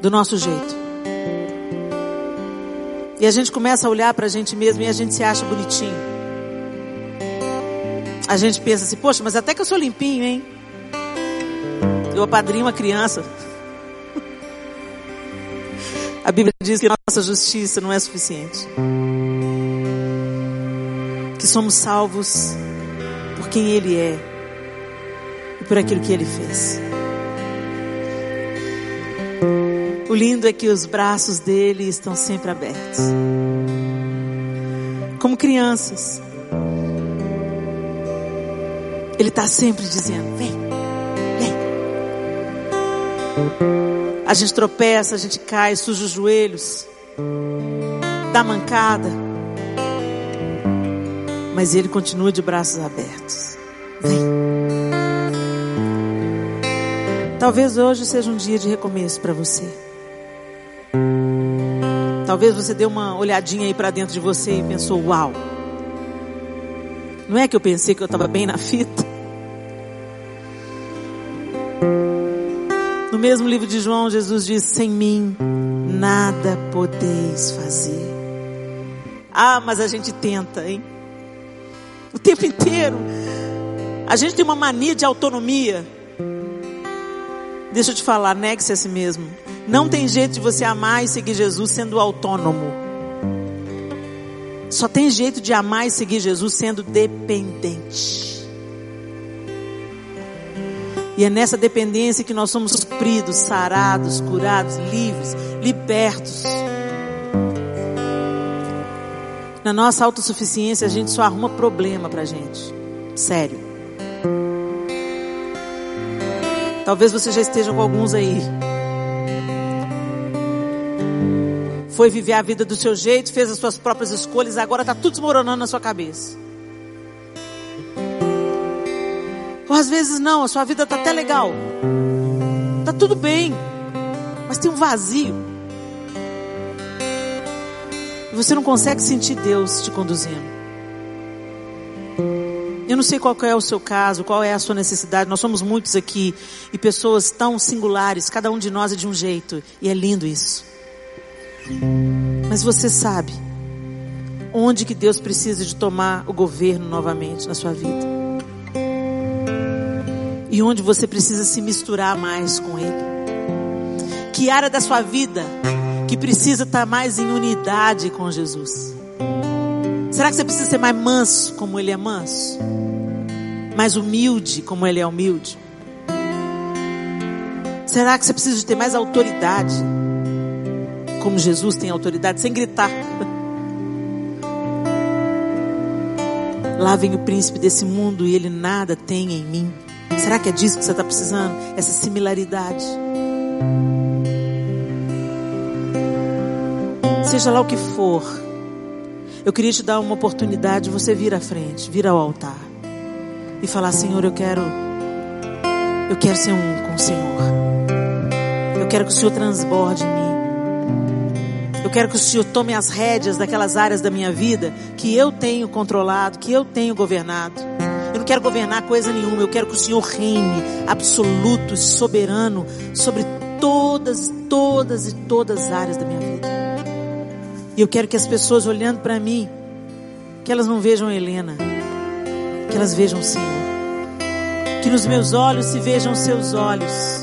do nosso jeito. E a gente começa a olhar para a gente mesmo e a gente se acha bonitinho. A gente pensa assim, poxa, mas até que eu sou limpinho, hein? Eu apadrinho uma criança. <laughs> A Bíblia diz que nossa justiça não é suficiente. Que somos salvos por quem Ele é e por aquilo que Ele fez. O lindo é que os braços dele estão sempre abertos. Como crianças. Ele está sempre dizendo: vem, vem. A gente tropeça, a gente cai, suja os joelhos, dá mancada. Mas ele continua de braços abertos. Vem. Talvez hoje seja um dia de recomeço para você. Talvez você dê uma olhadinha aí para dentro de você e pensou: Uau! Não é que eu pensei que eu estava bem na fita? No mesmo livro de João, Jesus diz: Sem mim nada podeis fazer. Ah, mas a gente tenta, hein? O tempo inteiro. A gente tem uma mania de autonomia. Deixa eu te falar, negue-se a si mesmo. Não tem jeito de você amar e seguir Jesus sendo autônomo. Só tem jeito de amar e seguir Jesus sendo dependente. E é nessa dependência que nós somos supridos, sarados, curados, livres, libertos. Na nossa autossuficiência, a gente só arruma problema pra gente. Sério. Talvez você já esteja com alguns aí. foi viver a vida do seu jeito, fez as suas próprias escolhas, agora está tudo desmoronando na sua cabeça. Ou às vezes não, a sua vida está até legal. Está tudo bem. Mas tem um vazio. E você não consegue sentir Deus te conduzindo. Eu não sei qual é o seu caso, qual é a sua necessidade. Nós somos muitos aqui e pessoas tão singulares, cada um de nós é de um jeito. E é lindo isso. Mas você sabe onde que Deus precisa de tomar o governo novamente na sua vida. E onde você precisa se misturar mais com Ele. Que área da sua vida que precisa estar mais em unidade com Jesus? Será que você precisa ser mais manso como Ele é manso? Mais humilde como Ele é humilde? Será que você precisa de ter mais autoridade? como Jesus tem autoridade, sem gritar. <laughs> Lá vem o príncipe desse mundo e ele nada tem em mim. Será que é disso que você está precisando? Essa similaridade. Seja lá o que for, eu queria te dar uma oportunidade de você vir à frente, vir ao altar e falar: Senhor, eu quero, eu quero ser um com o Senhor. Eu quero que o Senhor transborde em mim. Eu quero que o Senhor tome as rédeas daquelas áreas da minha vida que eu tenho controlado, que eu tenho governado. Eu não quero governar coisa nenhuma, eu quero que o Senhor reine absoluto e soberano sobre todas, todas e todas as áreas da minha vida. E eu quero que as pessoas olhando para mim, que elas não vejam Helena, que elas vejam o Senhor. Que nos meus olhos se vejam seus olhos.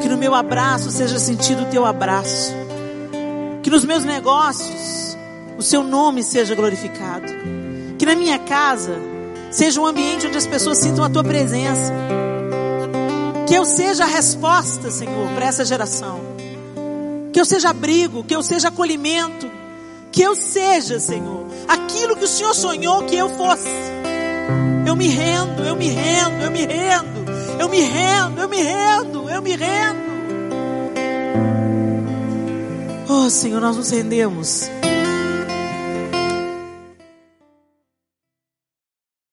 Que no meu abraço seja sentido o teu abraço que nos meus negócios o seu nome seja glorificado. Que na minha casa seja um ambiente onde as pessoas sintam a tua presença. Que eu seja a resposta, Senhor, para essa geração. Que eu seja abrigo, que eu seja acolhimento. Que eu seja, Senhor, aquilo que o Senhor sonhou que eu fosse. Eu me rendo, eu me rendo, eu me rendo, eu me rendo, eu me rendo, eu me rendo. Oh Senhor, nós nos rendemos.